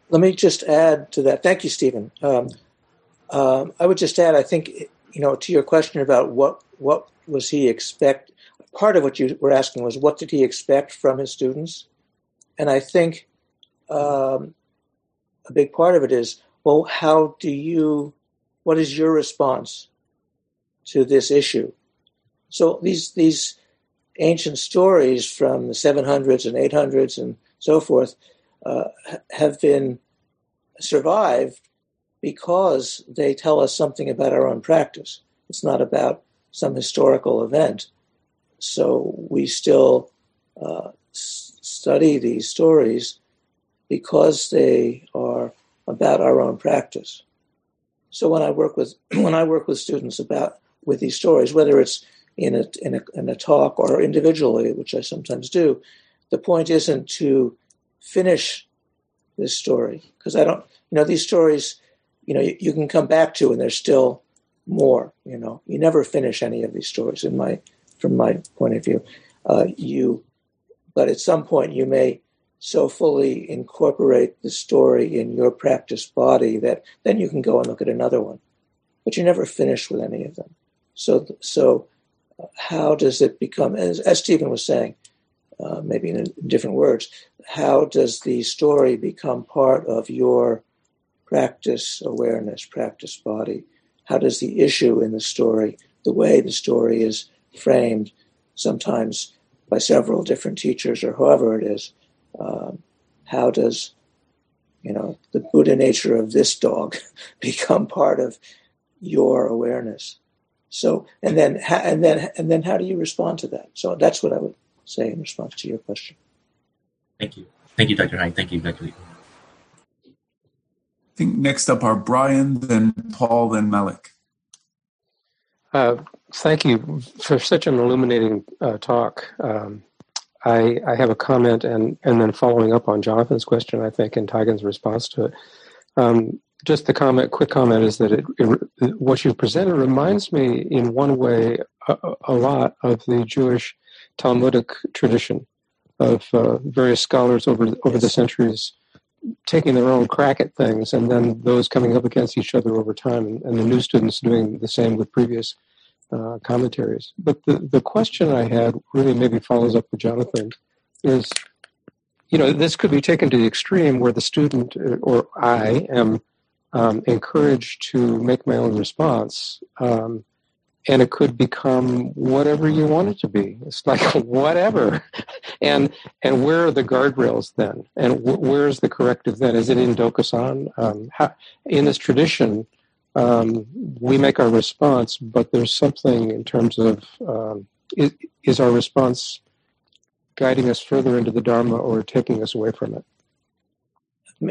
Let me just add to that. Thank you, Steven. Um, um, I would just add, I think, you know, to your question about what what was he expect. Part of what you were asking was what did he expect from his students, and I think um, a big part of it is well, how do you, what is your response to this issue? So these, these ancient stories from the 700s and 800s and so forth uh, have been survived because they tell us something about our own practice. It's not about some historical event. So we still uh, s- study these stories because they are about our own practice. So when I work with when I work with students about with these stories, whether it's in a, in a, in a talk or individually, which I sometimes do, the point isn't to finish this story because I don't, you know, these stories, you know, you, you, can come back to and there's still more. You know, you never finish any of these stories in my from my point of view. Uh, you, but at some point you may so fully incorporate the story in your practice body that then you can go and look at another one. But you're never finish with any of them. So, so uh, how does it become, as, as Steven was saying, uh, maybe in different words, how does the story become part of your practice awareness, practice body? How does the issue in the story, the way the story is framed, sometimes by several different teachers or whoever it is, um, how does you know the Buddha nature of this dog become part of your awareness? So and then and then and then how do you respond to that? So that's what I would say in response to your question. Thank you, thank you, Dr. Heine. Thank you, Dr. Lee. I think next up are Brian, then Paul, then Malik. Uh, thank you for such an illuminating uh, talk. Um, I, I have a comment and, and then following up on Jonathan's question, I think, and Taigen's response to it. Um, just the comment, quick comment is that it, it, what you presented reminds me in one way a, a lot of the Jewish Talmudic tradition of uh, various scholars over over the centuries taking their own crack at things and then those coming up against each other over time and, and the new students doing the same with previous uh, commentaries. But the, the question I had really maybe follows up with Jonathan is, you know, this could be taken to the extreme where the student uh, or I am um, encouraged to make my own response. Um, and it could become whatever you want it to be. It's like whatever, and and where are the guardrails then? And wh- where is the corrective then? Is it in Dokusan? Um, how, in this tradition, um, we make our response, but there's something in terms of um, is, is our response guiding us further into the Dharma or taking us away from it?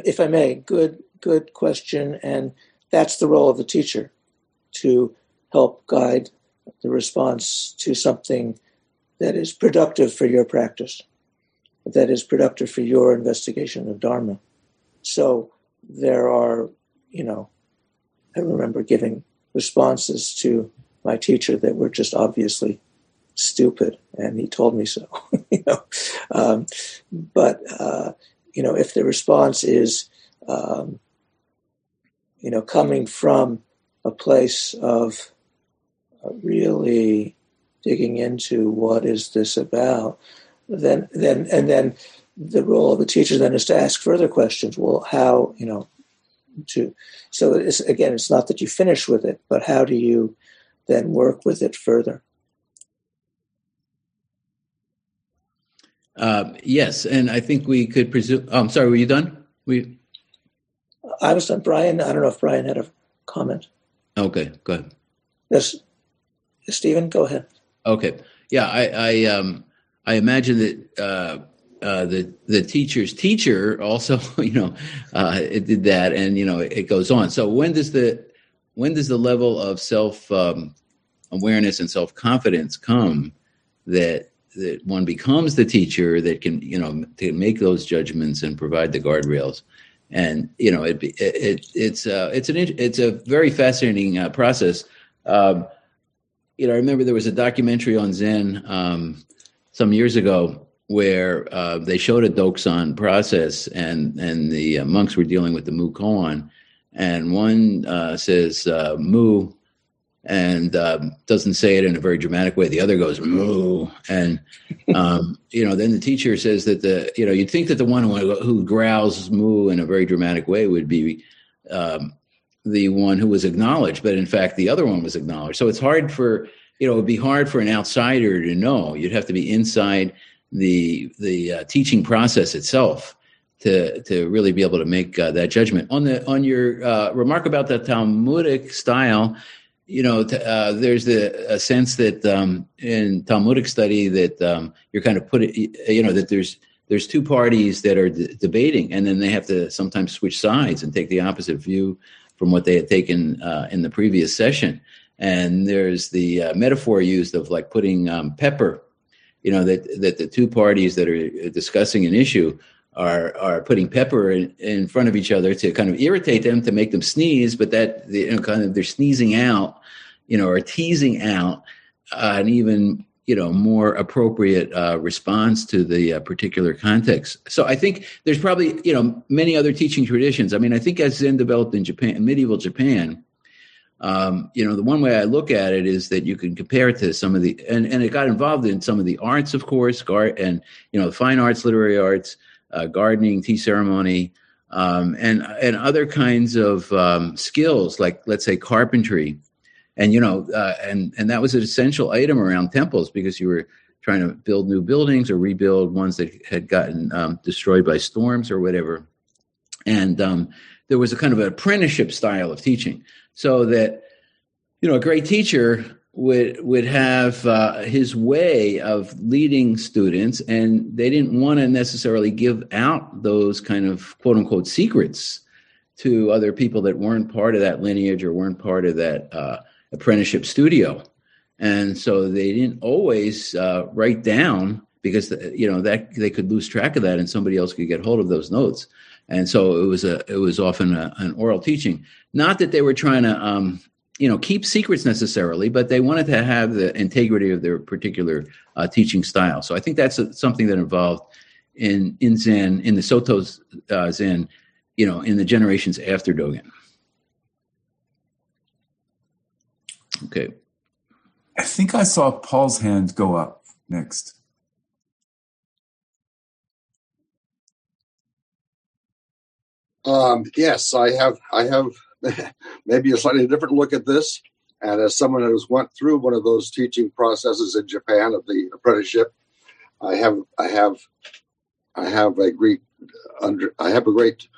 If I may, good good question, and that's the role of the teacher to help guide the response to something that is productive for your practice, that is productive for your investigation of Dharma. So there are, you know, I remember giving responses to my teacher that were just obviously stupid, and he told me so. you know, um, but uh, you know, if the response is, um, you know, coming from a place of really digging into what is this about, then then and then the role of the teacher then is to ask further questions. Well, how you know to so it's again it's not that you finish with it, but how do you then work with it further? Uh, yes, and I think we could presume. Oh, I'm sorry, were you done? We. I was done. Brian, I don't know if Brian had a comment. Okay, go ahead. Yes, Steven, go ahead. Okay. Yeah, I I, um, I imagine that uh, uh, the the teacher's teacher also, you know, uh, it did that, and you know, it goes on. So when does the when does the level of self um, awareness and self confidence come that that one becomes the teacher that can you know to make those judgments and provide the guardrails? And you know, it, it, it it's uh, it's an it's a very fascinating uh, process. Um, you know, I remember there was a documentary on Zen um, some years ago where uh, they showed a Dokusan process, and and the uh, monks were dealing with the Mu koan, and one uh, says uh, Mu, and um, doesn't say it in a very dramatic way. The other goes Mu, and um, you know, then the teacher says that the you know you'd think that the one who, who growls Mu in a very dramatic way would be um, the one who was acknowledged, but in fact, the other one was acknowledged. So it's hard for you know, it would be hard for an outsider to know. You'd have to be inside the the uh, teaching process itself to to really be able to make uh, that judgment. On the on your uh, remark about the Talmudic style, you know, uh, there's the a sense that um, in Talmudic study that um, you're kind of put it, you know, that there's there's two parties that are d- debating, and then they have to sometimes switch sides and take the opposite view from what they had taken uh, in the previous session. And there's the uh, metaphor used of like putting um, pepper, you know, that, that the two parties that are discussing an issue are are putting pepper in, in front of each other to kind of irritate them to make them sneeze, but that you know, kind of they're sneezing out, you know, or teasing out uh, an even you know more appropriate uh, response to the uh, particular context. So I think there's probably you know many other teaching traditions. I mean, I think as Zen developed in Japan, in medieval Japan, um, you know, the one way I look at it is that you can compare it to some of the and and it got involved in some of the arts, of course, gar- and you know, fine arts, literary arts, uh, gardening, tea ceremony. Um, and and other kinds of um, skills like let's say carpentry, and you know, uh, and and that was an essential item around temples because you were trying to build new buildings or rebuild ones that had gotten um, destroyed by storms or whatever. And um, there was a kind of an apprenticeship style of teaching, so that you know a great teacher would would have uh, his way of leading students, and they didn't want to necessarily give out those kind of quote unquote secrets to other people that weren't part of that lineage or weren't part of that uh, apprenticeship studio. And so they didn't always uh, write down because you know that they could lose track of that and somebody else could get hold of those notes. And so it was a it was often a, an oral teaching. Not that they were trying to um, you know keep secrets necessarily but they wanted to have the integrity of their particular uh, teaching style. So i think that's a, something that involved in in zen in the soto uh, zen you know in the generations after dogen okay I think I saw Paul's hand go up next. Um, yes, I have. I have maybe a slightly different look at this. And as someone who's went through one of those teaching processes in Japan of the apprenticeship, I have I have I have a great under I have a great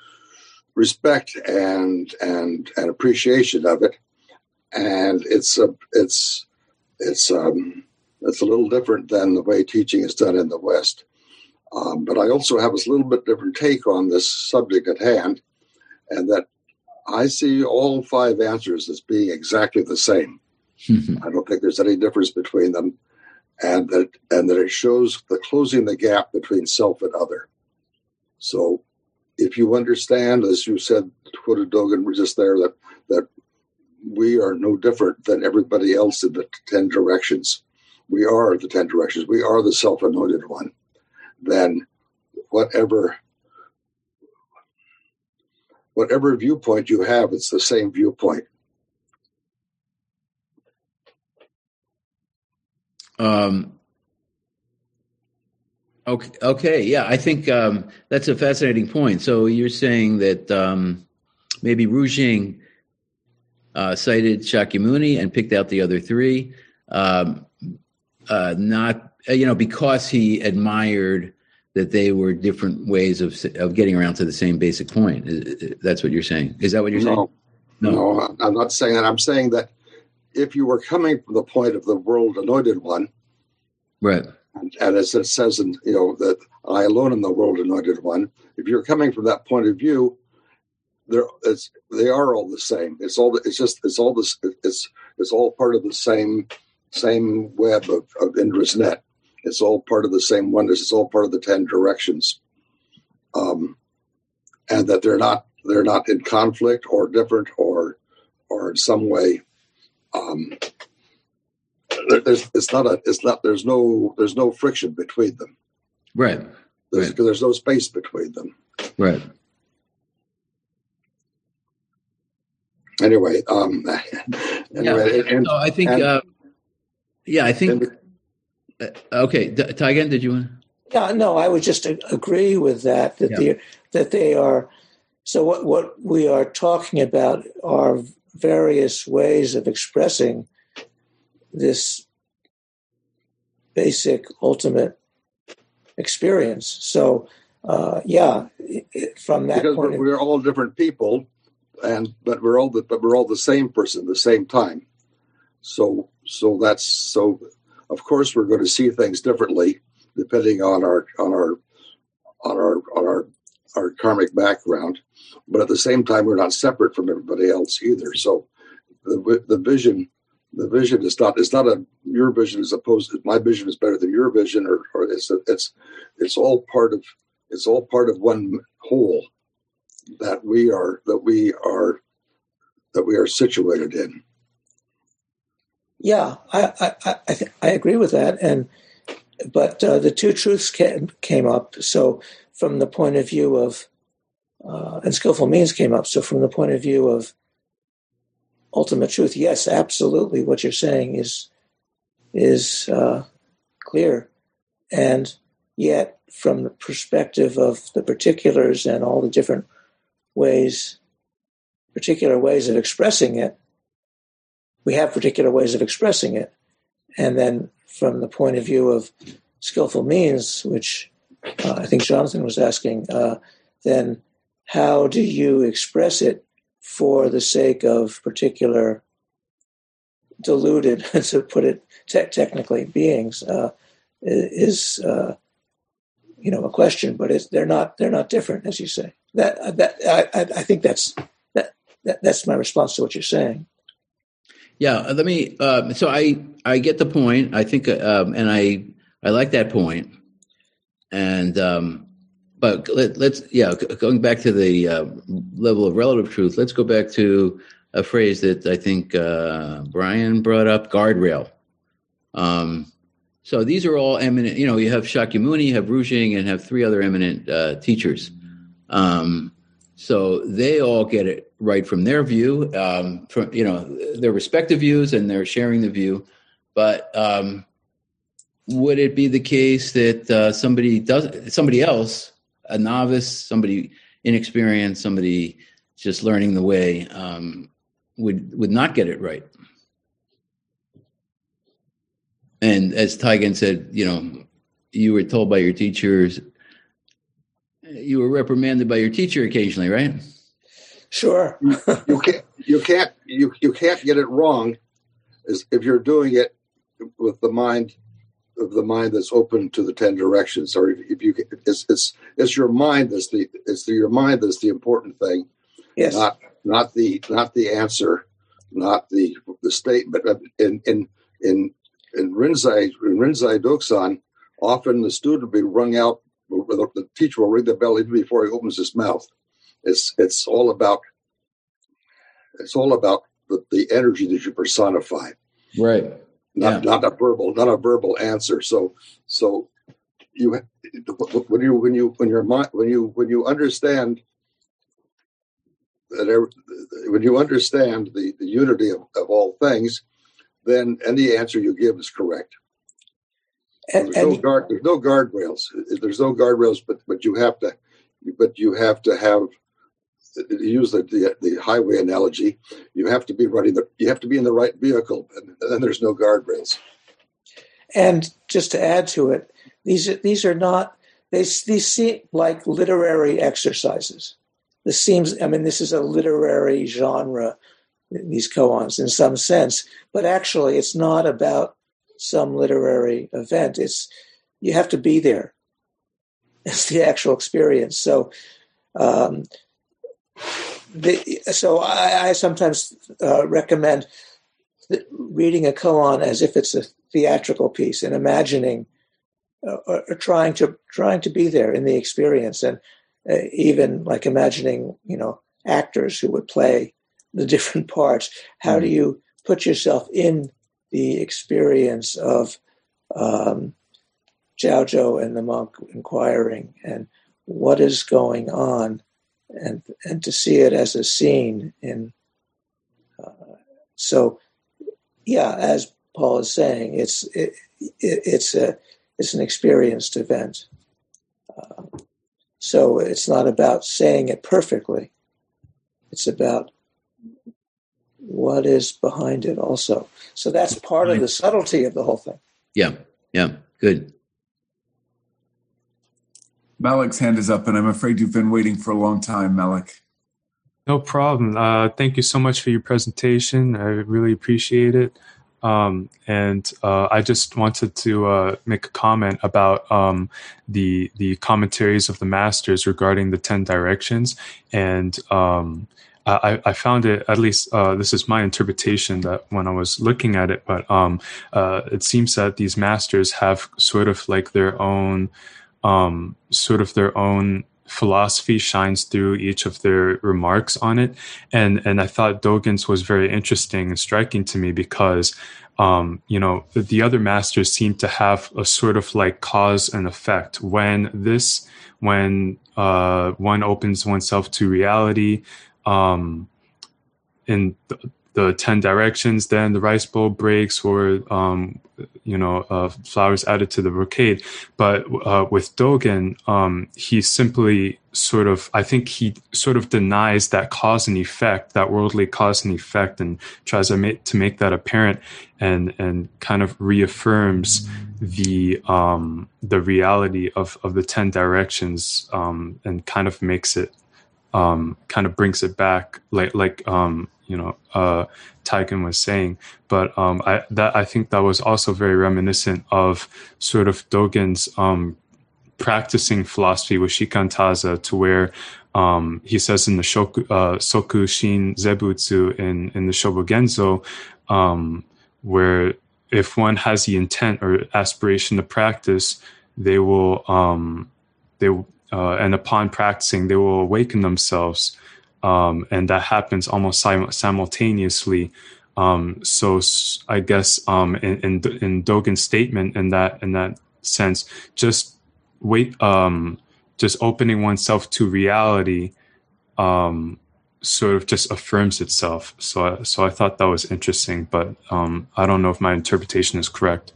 respect and and and appreciation of it. And it's a it's it's um it's a little different than the way teaching is done in the West. Um, but I also have a little bit different take on this subject at hand, and that I see all five answers as being exactly the same. I don't think there's any difference between them, and that and that it shows the closing the gap between self and other. So, if you understand, as you said, quoted Dogen was just there, that that we are no different than everybody else in the ten directions. We are the ten directions. We are the self-anointed one. Then, whatever whatever viewpoint you have, it's the same viewpoint. Um, okay, okay, yeah, I think um, that's a fascinating point. So you're saying that um, maybe Rujing uh, cited Shakyamuni and picked out the other three, um, uh, not you know because he admired that they were different ways of of getting around to the same basic point. That's what you're saying. Is that what you're no, saying? No, no, I'm not saying that. I'm saying that if you were coming from the point of the world anointed one, right, and, and as it says in you know that I alone am the world anointed one. If you're coming from that point of view, they're it's they are all the same. It's all it's just it's all this it's it's all part of the same same web of, of Indra's net. It's all part of the same oneness. It's all part of the ten directions, um, and that they're not they're not in conflict or different or or in some way. Um, there's it's not a it's not there's no there's no friction between them. Right. There's, right. there's no space between them. Right. Anyway, um, anyway, yeah. And, so I think, and, uh, yeah, I think. And, uh, okay, D- Taigen, did you want? Yeah, no, I would just agree with that. That yeah. they that they are. So what what we are talking about are various ways of expressing this basic ultimate experience. So uh, yeah, from that because point, we're, all different people, and but we're all the but we're all the same person at the same time. So so that's so of course we're going to see things differently depending on our on our on our on our our karmic background. But at the same time we're not separate from everybody else either. So the the vision the vision is not it's not a your vision as opposed my vision is better than your vision or, or it's a, it's it's all part of it's all part of one whole that we are that we are that we are situated in yeah, I I I, th- I agree with that, and but uh, the two truths came, came up. So from the point of view of uh, and skillful means came up. So from the point of view of ultimate truth, yes, absolutely, what you're saying is is uh, clear, and yet from the perspective of the particulars and all the different ways, particular ways of expressing it, we have particular ways of expressing it. And then from the point of view of skillful means, which uh, I think Jonathan was asking, uh, then how do you express it for the sake of particular diluted, to put it te- technically, beings uh, is uh, you know a question, but they're not they're not different, as you say. That that I, I think that's that, that that's my response to what you're saying. Yeah, let me. Um, so I I get the point. I think, um, and I I like that point. And um, but let, us yeah, going back to the uh, level of relative truth. Let's go back to a phrase that I think uh, Brian brought up: guardrail. Um, so these are all eminent. You know, you have Shakyamuni, you have Rujing, and have three other eminent uh, teachers. Um, so they all get it right from their view, um, from you know their respective views, and they're sharing the view. But um, would it be the case that uh, somebody does somebody else, a novice, somebody inexperienced, somebody just learning the way, um, would would not get it right? and as Taigen said, you know, you were told by your teachers, you were reprimanded by your teacher occasionally, right? Sure. you can't you can't you you can't get it wrong is if you're doing it with the mind of the mind that's open to the ten directions or if, if you it's it's it's your mind that's the it's the, your mind that's the important thing yes not not the not the answer not the the statement in in in in Rinzai in Rinzai Dokusan often the student will be rung out the teacher will ring the bell even before he opens his mouth it's it's all about it's all about the, the energy that you personify right not yeah. not a verbal not a verbal answer. So so you when you when you when your mind when you when you understand that when you understand the, the unity of, of all things, then any answer you give is correct. And, there's, and no guard, there's no guardrails. There's no guardrails, but but you have to, but you have to have use the, the, the highway analogy, you have to be running the you have to be in the right vehicle, and then there's no guardrails. And just to add to it, these these are not they these seem like literary exercises. This seems I mean this is a literary genre, these koans in some sense, but actually it's not about some literary event. It's you have to be there. It's the actual experience. So um, the, so I, I sometimes uh, recommend reading a koan as if it's a theatrical piece and imagining uh, or, or, trying to trying to be there in the experience and uh, even like imagining you know actors who would play the different parts how mm. do you put yourself in the experience of um, Zhao and the monk inquiring and what is going on and and to see it as a scene in uh, so yeah as paul is saying it's it, it, it's a it's an experienced event. Uh, so it's not about saying it perfectly. It's about what is behind it also so that's part of the subtlety of the whole thing yeah yeah good Malik's hand is up, and I'm afraid you've been waiting for a long time, Malik. No problem. Uh, thank you so much for your presentation. I really appreciate it. Um, and uh, I just wanted to uh, make a comment about um, the the commentaries of the masters regarding the ten directions, and um, I, I, found it at least uh, this is my interpretation that when I was looking at it, but um, uh, it seems that these masters have sort of like their own um, sort of their own philosophy shines through each of their remarks on it. And and I thought Dogen's was very interesting and striking to me because um, you know, the other masters seem to have a sort of like cause and effect. When this, when uh, one opens oneself to reality, um, in the, the 10 directions, then the rice bowl breaks or, um, you know, uh, flowers added to the brocade. But uh, with Dogen, um, he simply sort of, I think he sort of denies that cause and effect, that worldly cause and effect, and tries to make, to make that apparent and, and kind of reaffirms the, um, the reality of, of the 10 directions um, and kind of makes it, um, kind of brings it back like, like, um, you know uh, Taigen was saying. But um, I that I think that was also very reminiscent of sort of Dogen's um, practicing philosophy with Shikantaza, to where um, he says in the Shoku, uh, Soku Shin Zebutsu in in the Shobogenzo, um, where if one has the intent or aspiration to practice, they will um, they uh, and upon practicing they will awaken themselves um, and that happens almost sim- simultaneously. Um, so I guess um, in, in, in Dogen's statement in that in that sense, just wait, um, just opening oneself to reality, um, sort of just affirms itself. So I, so I thought that was interesting, but um, I don't know if my interpretation is correct.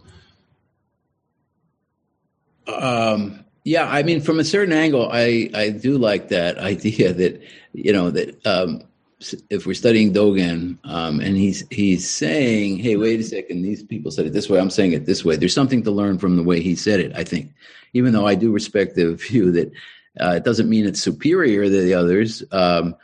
Um, yeah, I mean, from a certain angle, I I do like that idea that you know that um, if we're studying Dogen, um, and he's he's saying, "Hey, wait a second, these people said it this way. I'm saying it this way." There's something to learn from the way he said it. I think, even though I do respect the view that uh, it doesn't mean it's superior to the others. Um,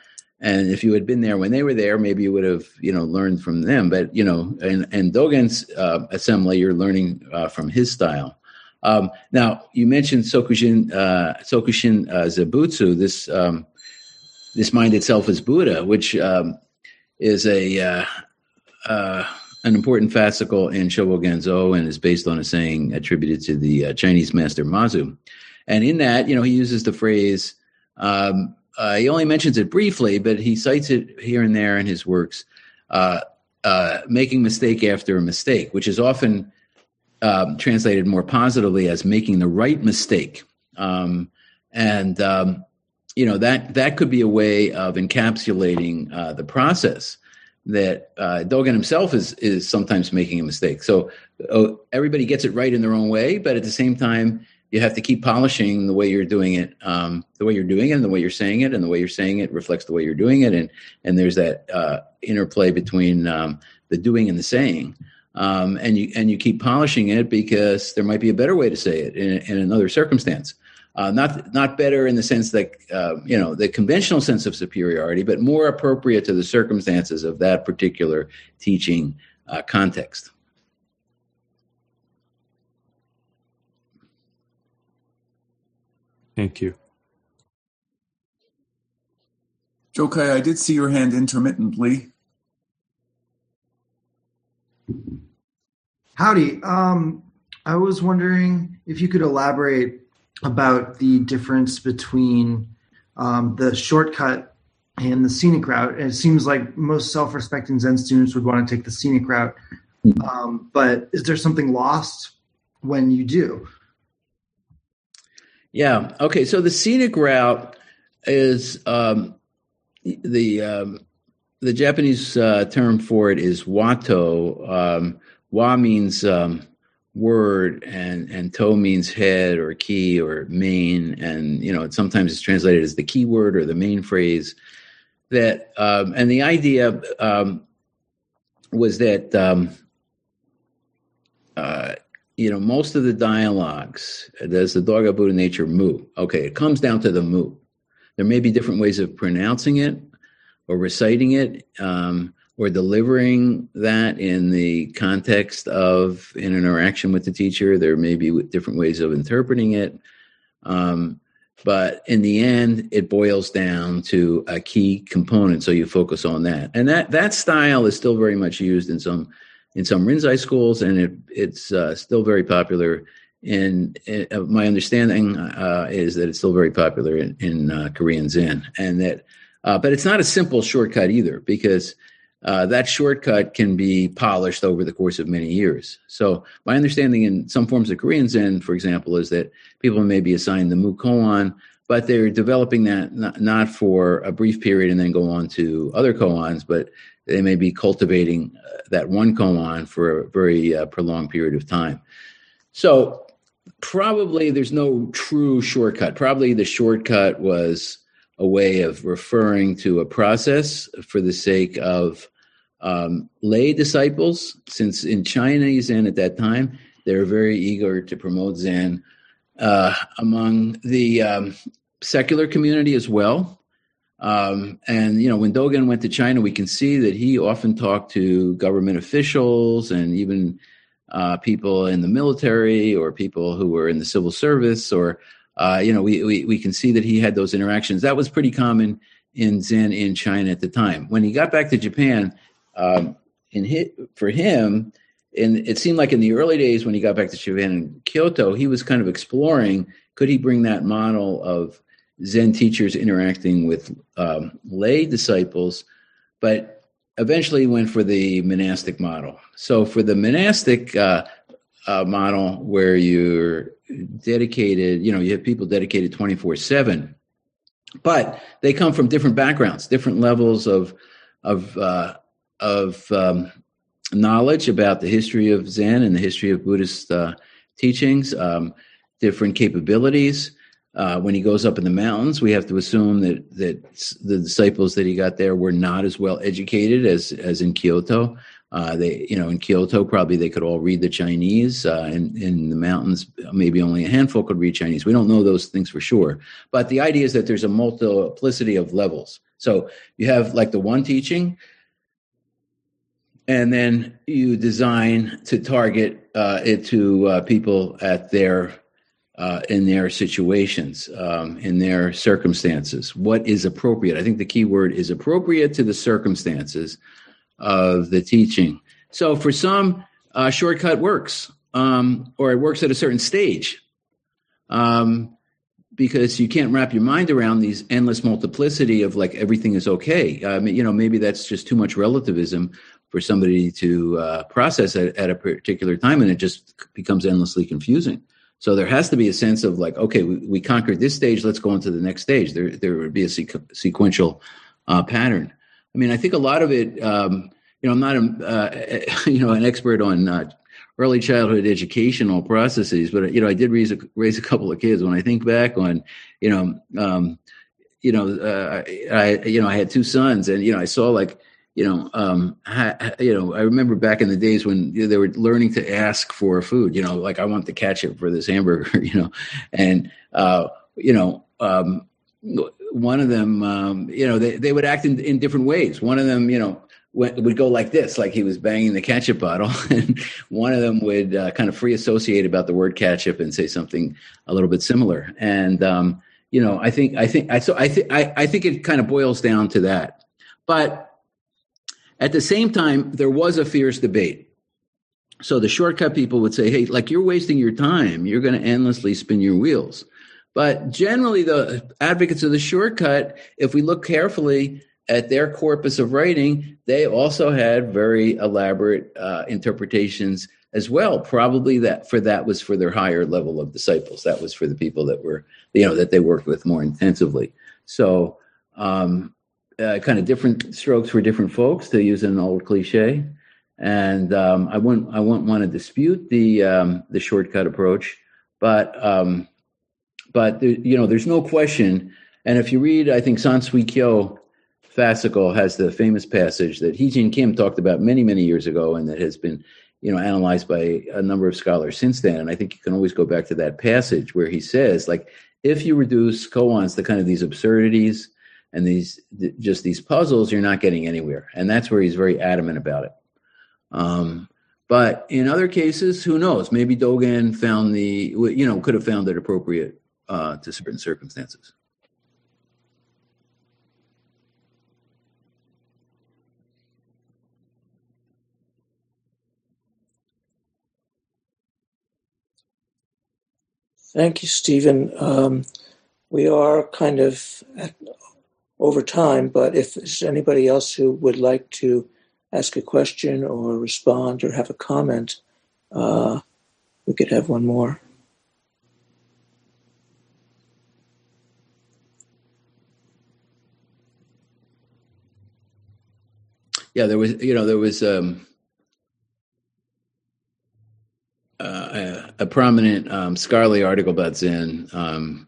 and if you had been there when they were there, maybe you would have, you know, learned from them. But you know, and and Dogen's uh, assembly, you're learning uh, from his style. Um, now, you mentioned Sokushin uh, Sokushin uh. This um, this mind itself is Buddha, which um, is a uh, uh, an important fascicle in Shobo Genzo and is based on a saying attributed to the uh, Chinese master Mazu. And in that, you know, he uses the phrase. Um, uh, he only mentions it briefly, but he cites it here and there in his works. Uh, uh, making mistake after a mistake, which is often um, translated more positively as making the right mistake. Um, and um, you know that that could be a way of encapsulating uh, the process that uh, Dogen himself is is sometimes making a mistake. So uh, everybody gets it right in their own way, but at the same time, you have to keep polishing the way you're doing it, um, the way you're doing it, and the way you're saying it, and the way you're saying it reflects the way you're doing it, and and there's that uh, interplay between um, the doing and the saying. Um, and you and you keep polishing it because there might be a better way to say it in, in another circumstance. Uh, not not better in the sense that uh, you know the conventional sense of superiority, but more appropriate to the circumstances of that particular teaching uh, context. Thank you. Jokai, I did see your hand intermittently. Howdy. Um, I was wondering if you could elaborate about the difference between um, the shortcut and the scenic route. It seems like most self-respecting Zen students would want to take the scenic route, um, but is there something lost when you do? Yeah. Okay. So the scenic route is um, the um, the Japanese uh, term for it is wato. Um, wa means um, word, and and to means head or key or main, and you know it sometimes it's translated as the key word or the main phrase. That um, and the idea um, was that um, uh, you know most of the dialogues there's the Dogga Buddha nature mu. Okay, it comes down to the mu. There may be different ways of pronouncing it or reciting it um, or delivering that in the context of an interaction with the teacher. There may be different ways of interpreting it. Um, but in the end, it boils down to a key component. So you focus on that, and that that style is still very much used in some in some Rinzai schools, and it, it's uh, still very popular. In uh, my understanding uh, is that it's still very popular in, in uh, Korean Zen, and that uh, but it's not a simple shortcut either because uh, that shortcut can be polished over the course of many years. So my understanding in some forms of Korean Zen, for example, is that people may be assigned the Mu Koan, but they're developing that not, not for a brief period and then go on to other koans, but they may be cultivating uh, that one koan for a very uh, prolonged period of time. So probably there's no true shortcut. Probably the shortcut was a way of referring to a process for the sake of um, lay disciples, since in Chinese Zen at that time, they were very eager to promote Zen uh, among the um, secular community as well. Um, and, you know, when Dogen went to China, we can see that he often talked to government officials and even uh, people in the military or people who were in the civil service or uh, you know, we, we, we can see that he had those interactions. That was pretty common in Zen in China at the time. When he got back to Japan, um, in his, for him, and it seemed like in the early days when he got back to Japan in Kyoto, he was kind of exploring could he bring that model of Zen teachers interacting with um, lay disciples, but eventually went for the monastic model. So for the monastic uh, uh, model, where you're dedicated, you know, you have people dedicated 24 7, but they come from different backgrounds, different levels of, of, uh, of um, knowledge about the history of Zen and the history of Buddhist uh, teachings, um, different capabilities. uh, when he goes up in the mountains, we have to assume that that the disciples that he got there were not as well educated as as in Kyoto. Uh, they, you know, in Kyoto, probably they could all read the Chinese. Uh, in, in the mountains, maybe only a handful could read Chinese. We don't know those things for sure. But the idea is that there's a multiplicity of levels. So you have like the one teaching, and then you design to target uh, it to uh, people at their uh, in their situations, um, in their circumstances. What is appropriate? I think the key word is appropriate to the circumstances of the teaching. So for some, uh, shortcut works, um, or it works at a certain stage, um, because you can't wrap your mind around these endless multiplicity of like everything is okay. I mean, you know, maybe that's just too much relativism for somebody to uh, process at, at a particular time, and it just becomes endlessly confusing. So there has to be a sense of like, okay, we, we conquered this stage, let's go on to the next stage. There, there would be a sequ- sequential uh, pattern. I mean, I think a lot of it. Um, you know, I'm not a uh, you know an expert on uh, early childhood educational processes, but you know, I did raise a, raise a couple of kids. When I think back on, you know, um, you know, uh, I you know I had two sons, and you know, I saw like you know, um, ha, you know, I remember back in the days when they were learning to ask for food. You know, like I want the ketchup for this hamburger. You know, and uh, you know, um, one of them, um, you know, they, they would act in, in different ways. One of them, you know, went, would go like this, like he was banging the ketchup bottle, and one of them would uh, kind of free associate about the word ketchup and say something a little bit similar. And um, you know, I think I think I so I think I, I think it kind of boils down to that. But at the same time, there was a fierce debate. So the shortcut people would say, "Hey, like you're wasting your time. You're going to endlessly spin your wheels." But generally, the advocates of the shortcut, if we look carefully at their corpus of writing, they also had very elaborate uh, interpretations as well. Probably that for that was for their higher level of disciples. That was for the people that were, you know, that they worked with more intensively. So, um, uh, kind of different strokes for different folks, to use an old cliche. And um, I wouldn't, I wouldn't want to dispute the um, the shortcut approach, but um, but there, you know, there's no question. And if you read, I think San Sui Kyo fascicle has the famous passage that Hee-Jin Kim talked about many, many years ago, and that has been, you know, analyzed by a number of scholars since then. And I think you can always go back to that passage where he says, like, if you reduce koans to kind of these absurdities and these just these puzzles, you're not getting anywhere. And that's where he's very adamant about it. Um, but in other cases, who knows? Maybe Dogen found the, you know, could have found it appropriate uh, to certain circumstances. Thank you, Steven. Um, we are kind of at, over time, but if there's anybody else who would like to ask a question or respond or have a comment, uh, we could have one more. Yeah, there was, you know, there was um, uh, a, prominent um, scholarly article about Zen um,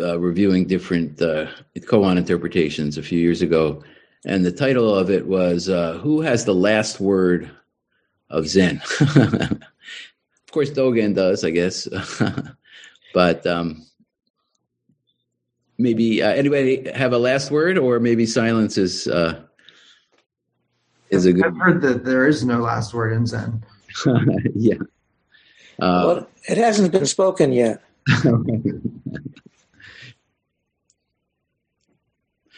uh, reviewing different uh, koan interpretations a few years ago, and the title of it was uh, "Who Has the Last Word of Zen?" of course, Dogen does, I guess, but um, maybe uh, anybody have a last word, or maybe silence is uh, is a good. I've heard that there is no last word in Zen. yeah. Uh, well, it hasn't been spoken yet.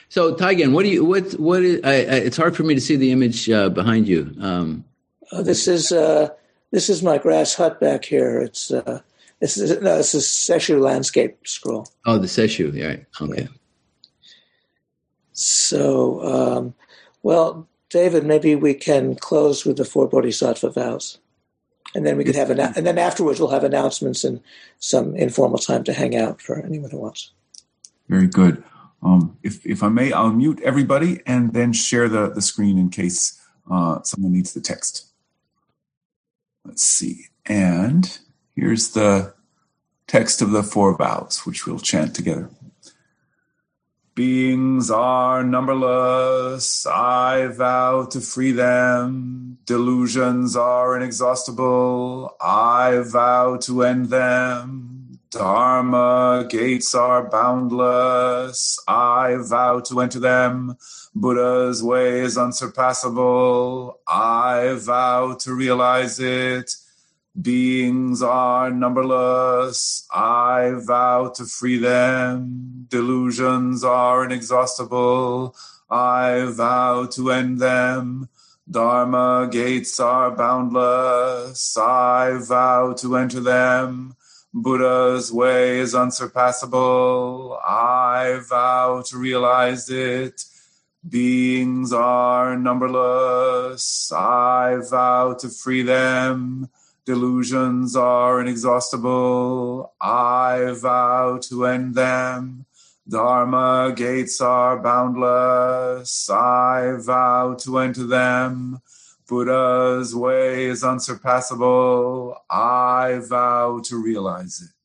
so, Taigen, what do you what what is? I, I, it's hard for me to see the image uh, behind you. Um, uh, this is uh, this is my grass hut back here. It's uh, this is no, this is Sesshu landscape scroll. Oh, the Sesshu, right? Okay. Yeah. So, um, well, David, maybe we can close with the four bodhisattva vows. And then we could have an, and then afterwards we'll have announcements and some informal time to hang out for anyone who wants. Very good. Um, if if I may, I'll mute everybody and then share the the screen in case uh, someone needs the text. Let's see. And here's the text of the four vows, which we'll chant together. Beings are numberless, I vow to free them. Delusions are inexhaustible, I vow to end them. Dharma gates are boundless, I vow to enter them. Buddha's way is unsurpassable, I vow to realize it. Beings are numberless, I vow to free them. Delusions are inexhaustible, I vow to end them. Dharma gates are boundless, I vow to enter them. Buddha's way is unsurpassable, I vow to realize it. Beings are numberless, I vow to free them. Delusions are inexhaustible. I vow to end them. Dharma gates are boundless. I vow to enter them. Buddha's way is unsurpassable. I vow to realize it.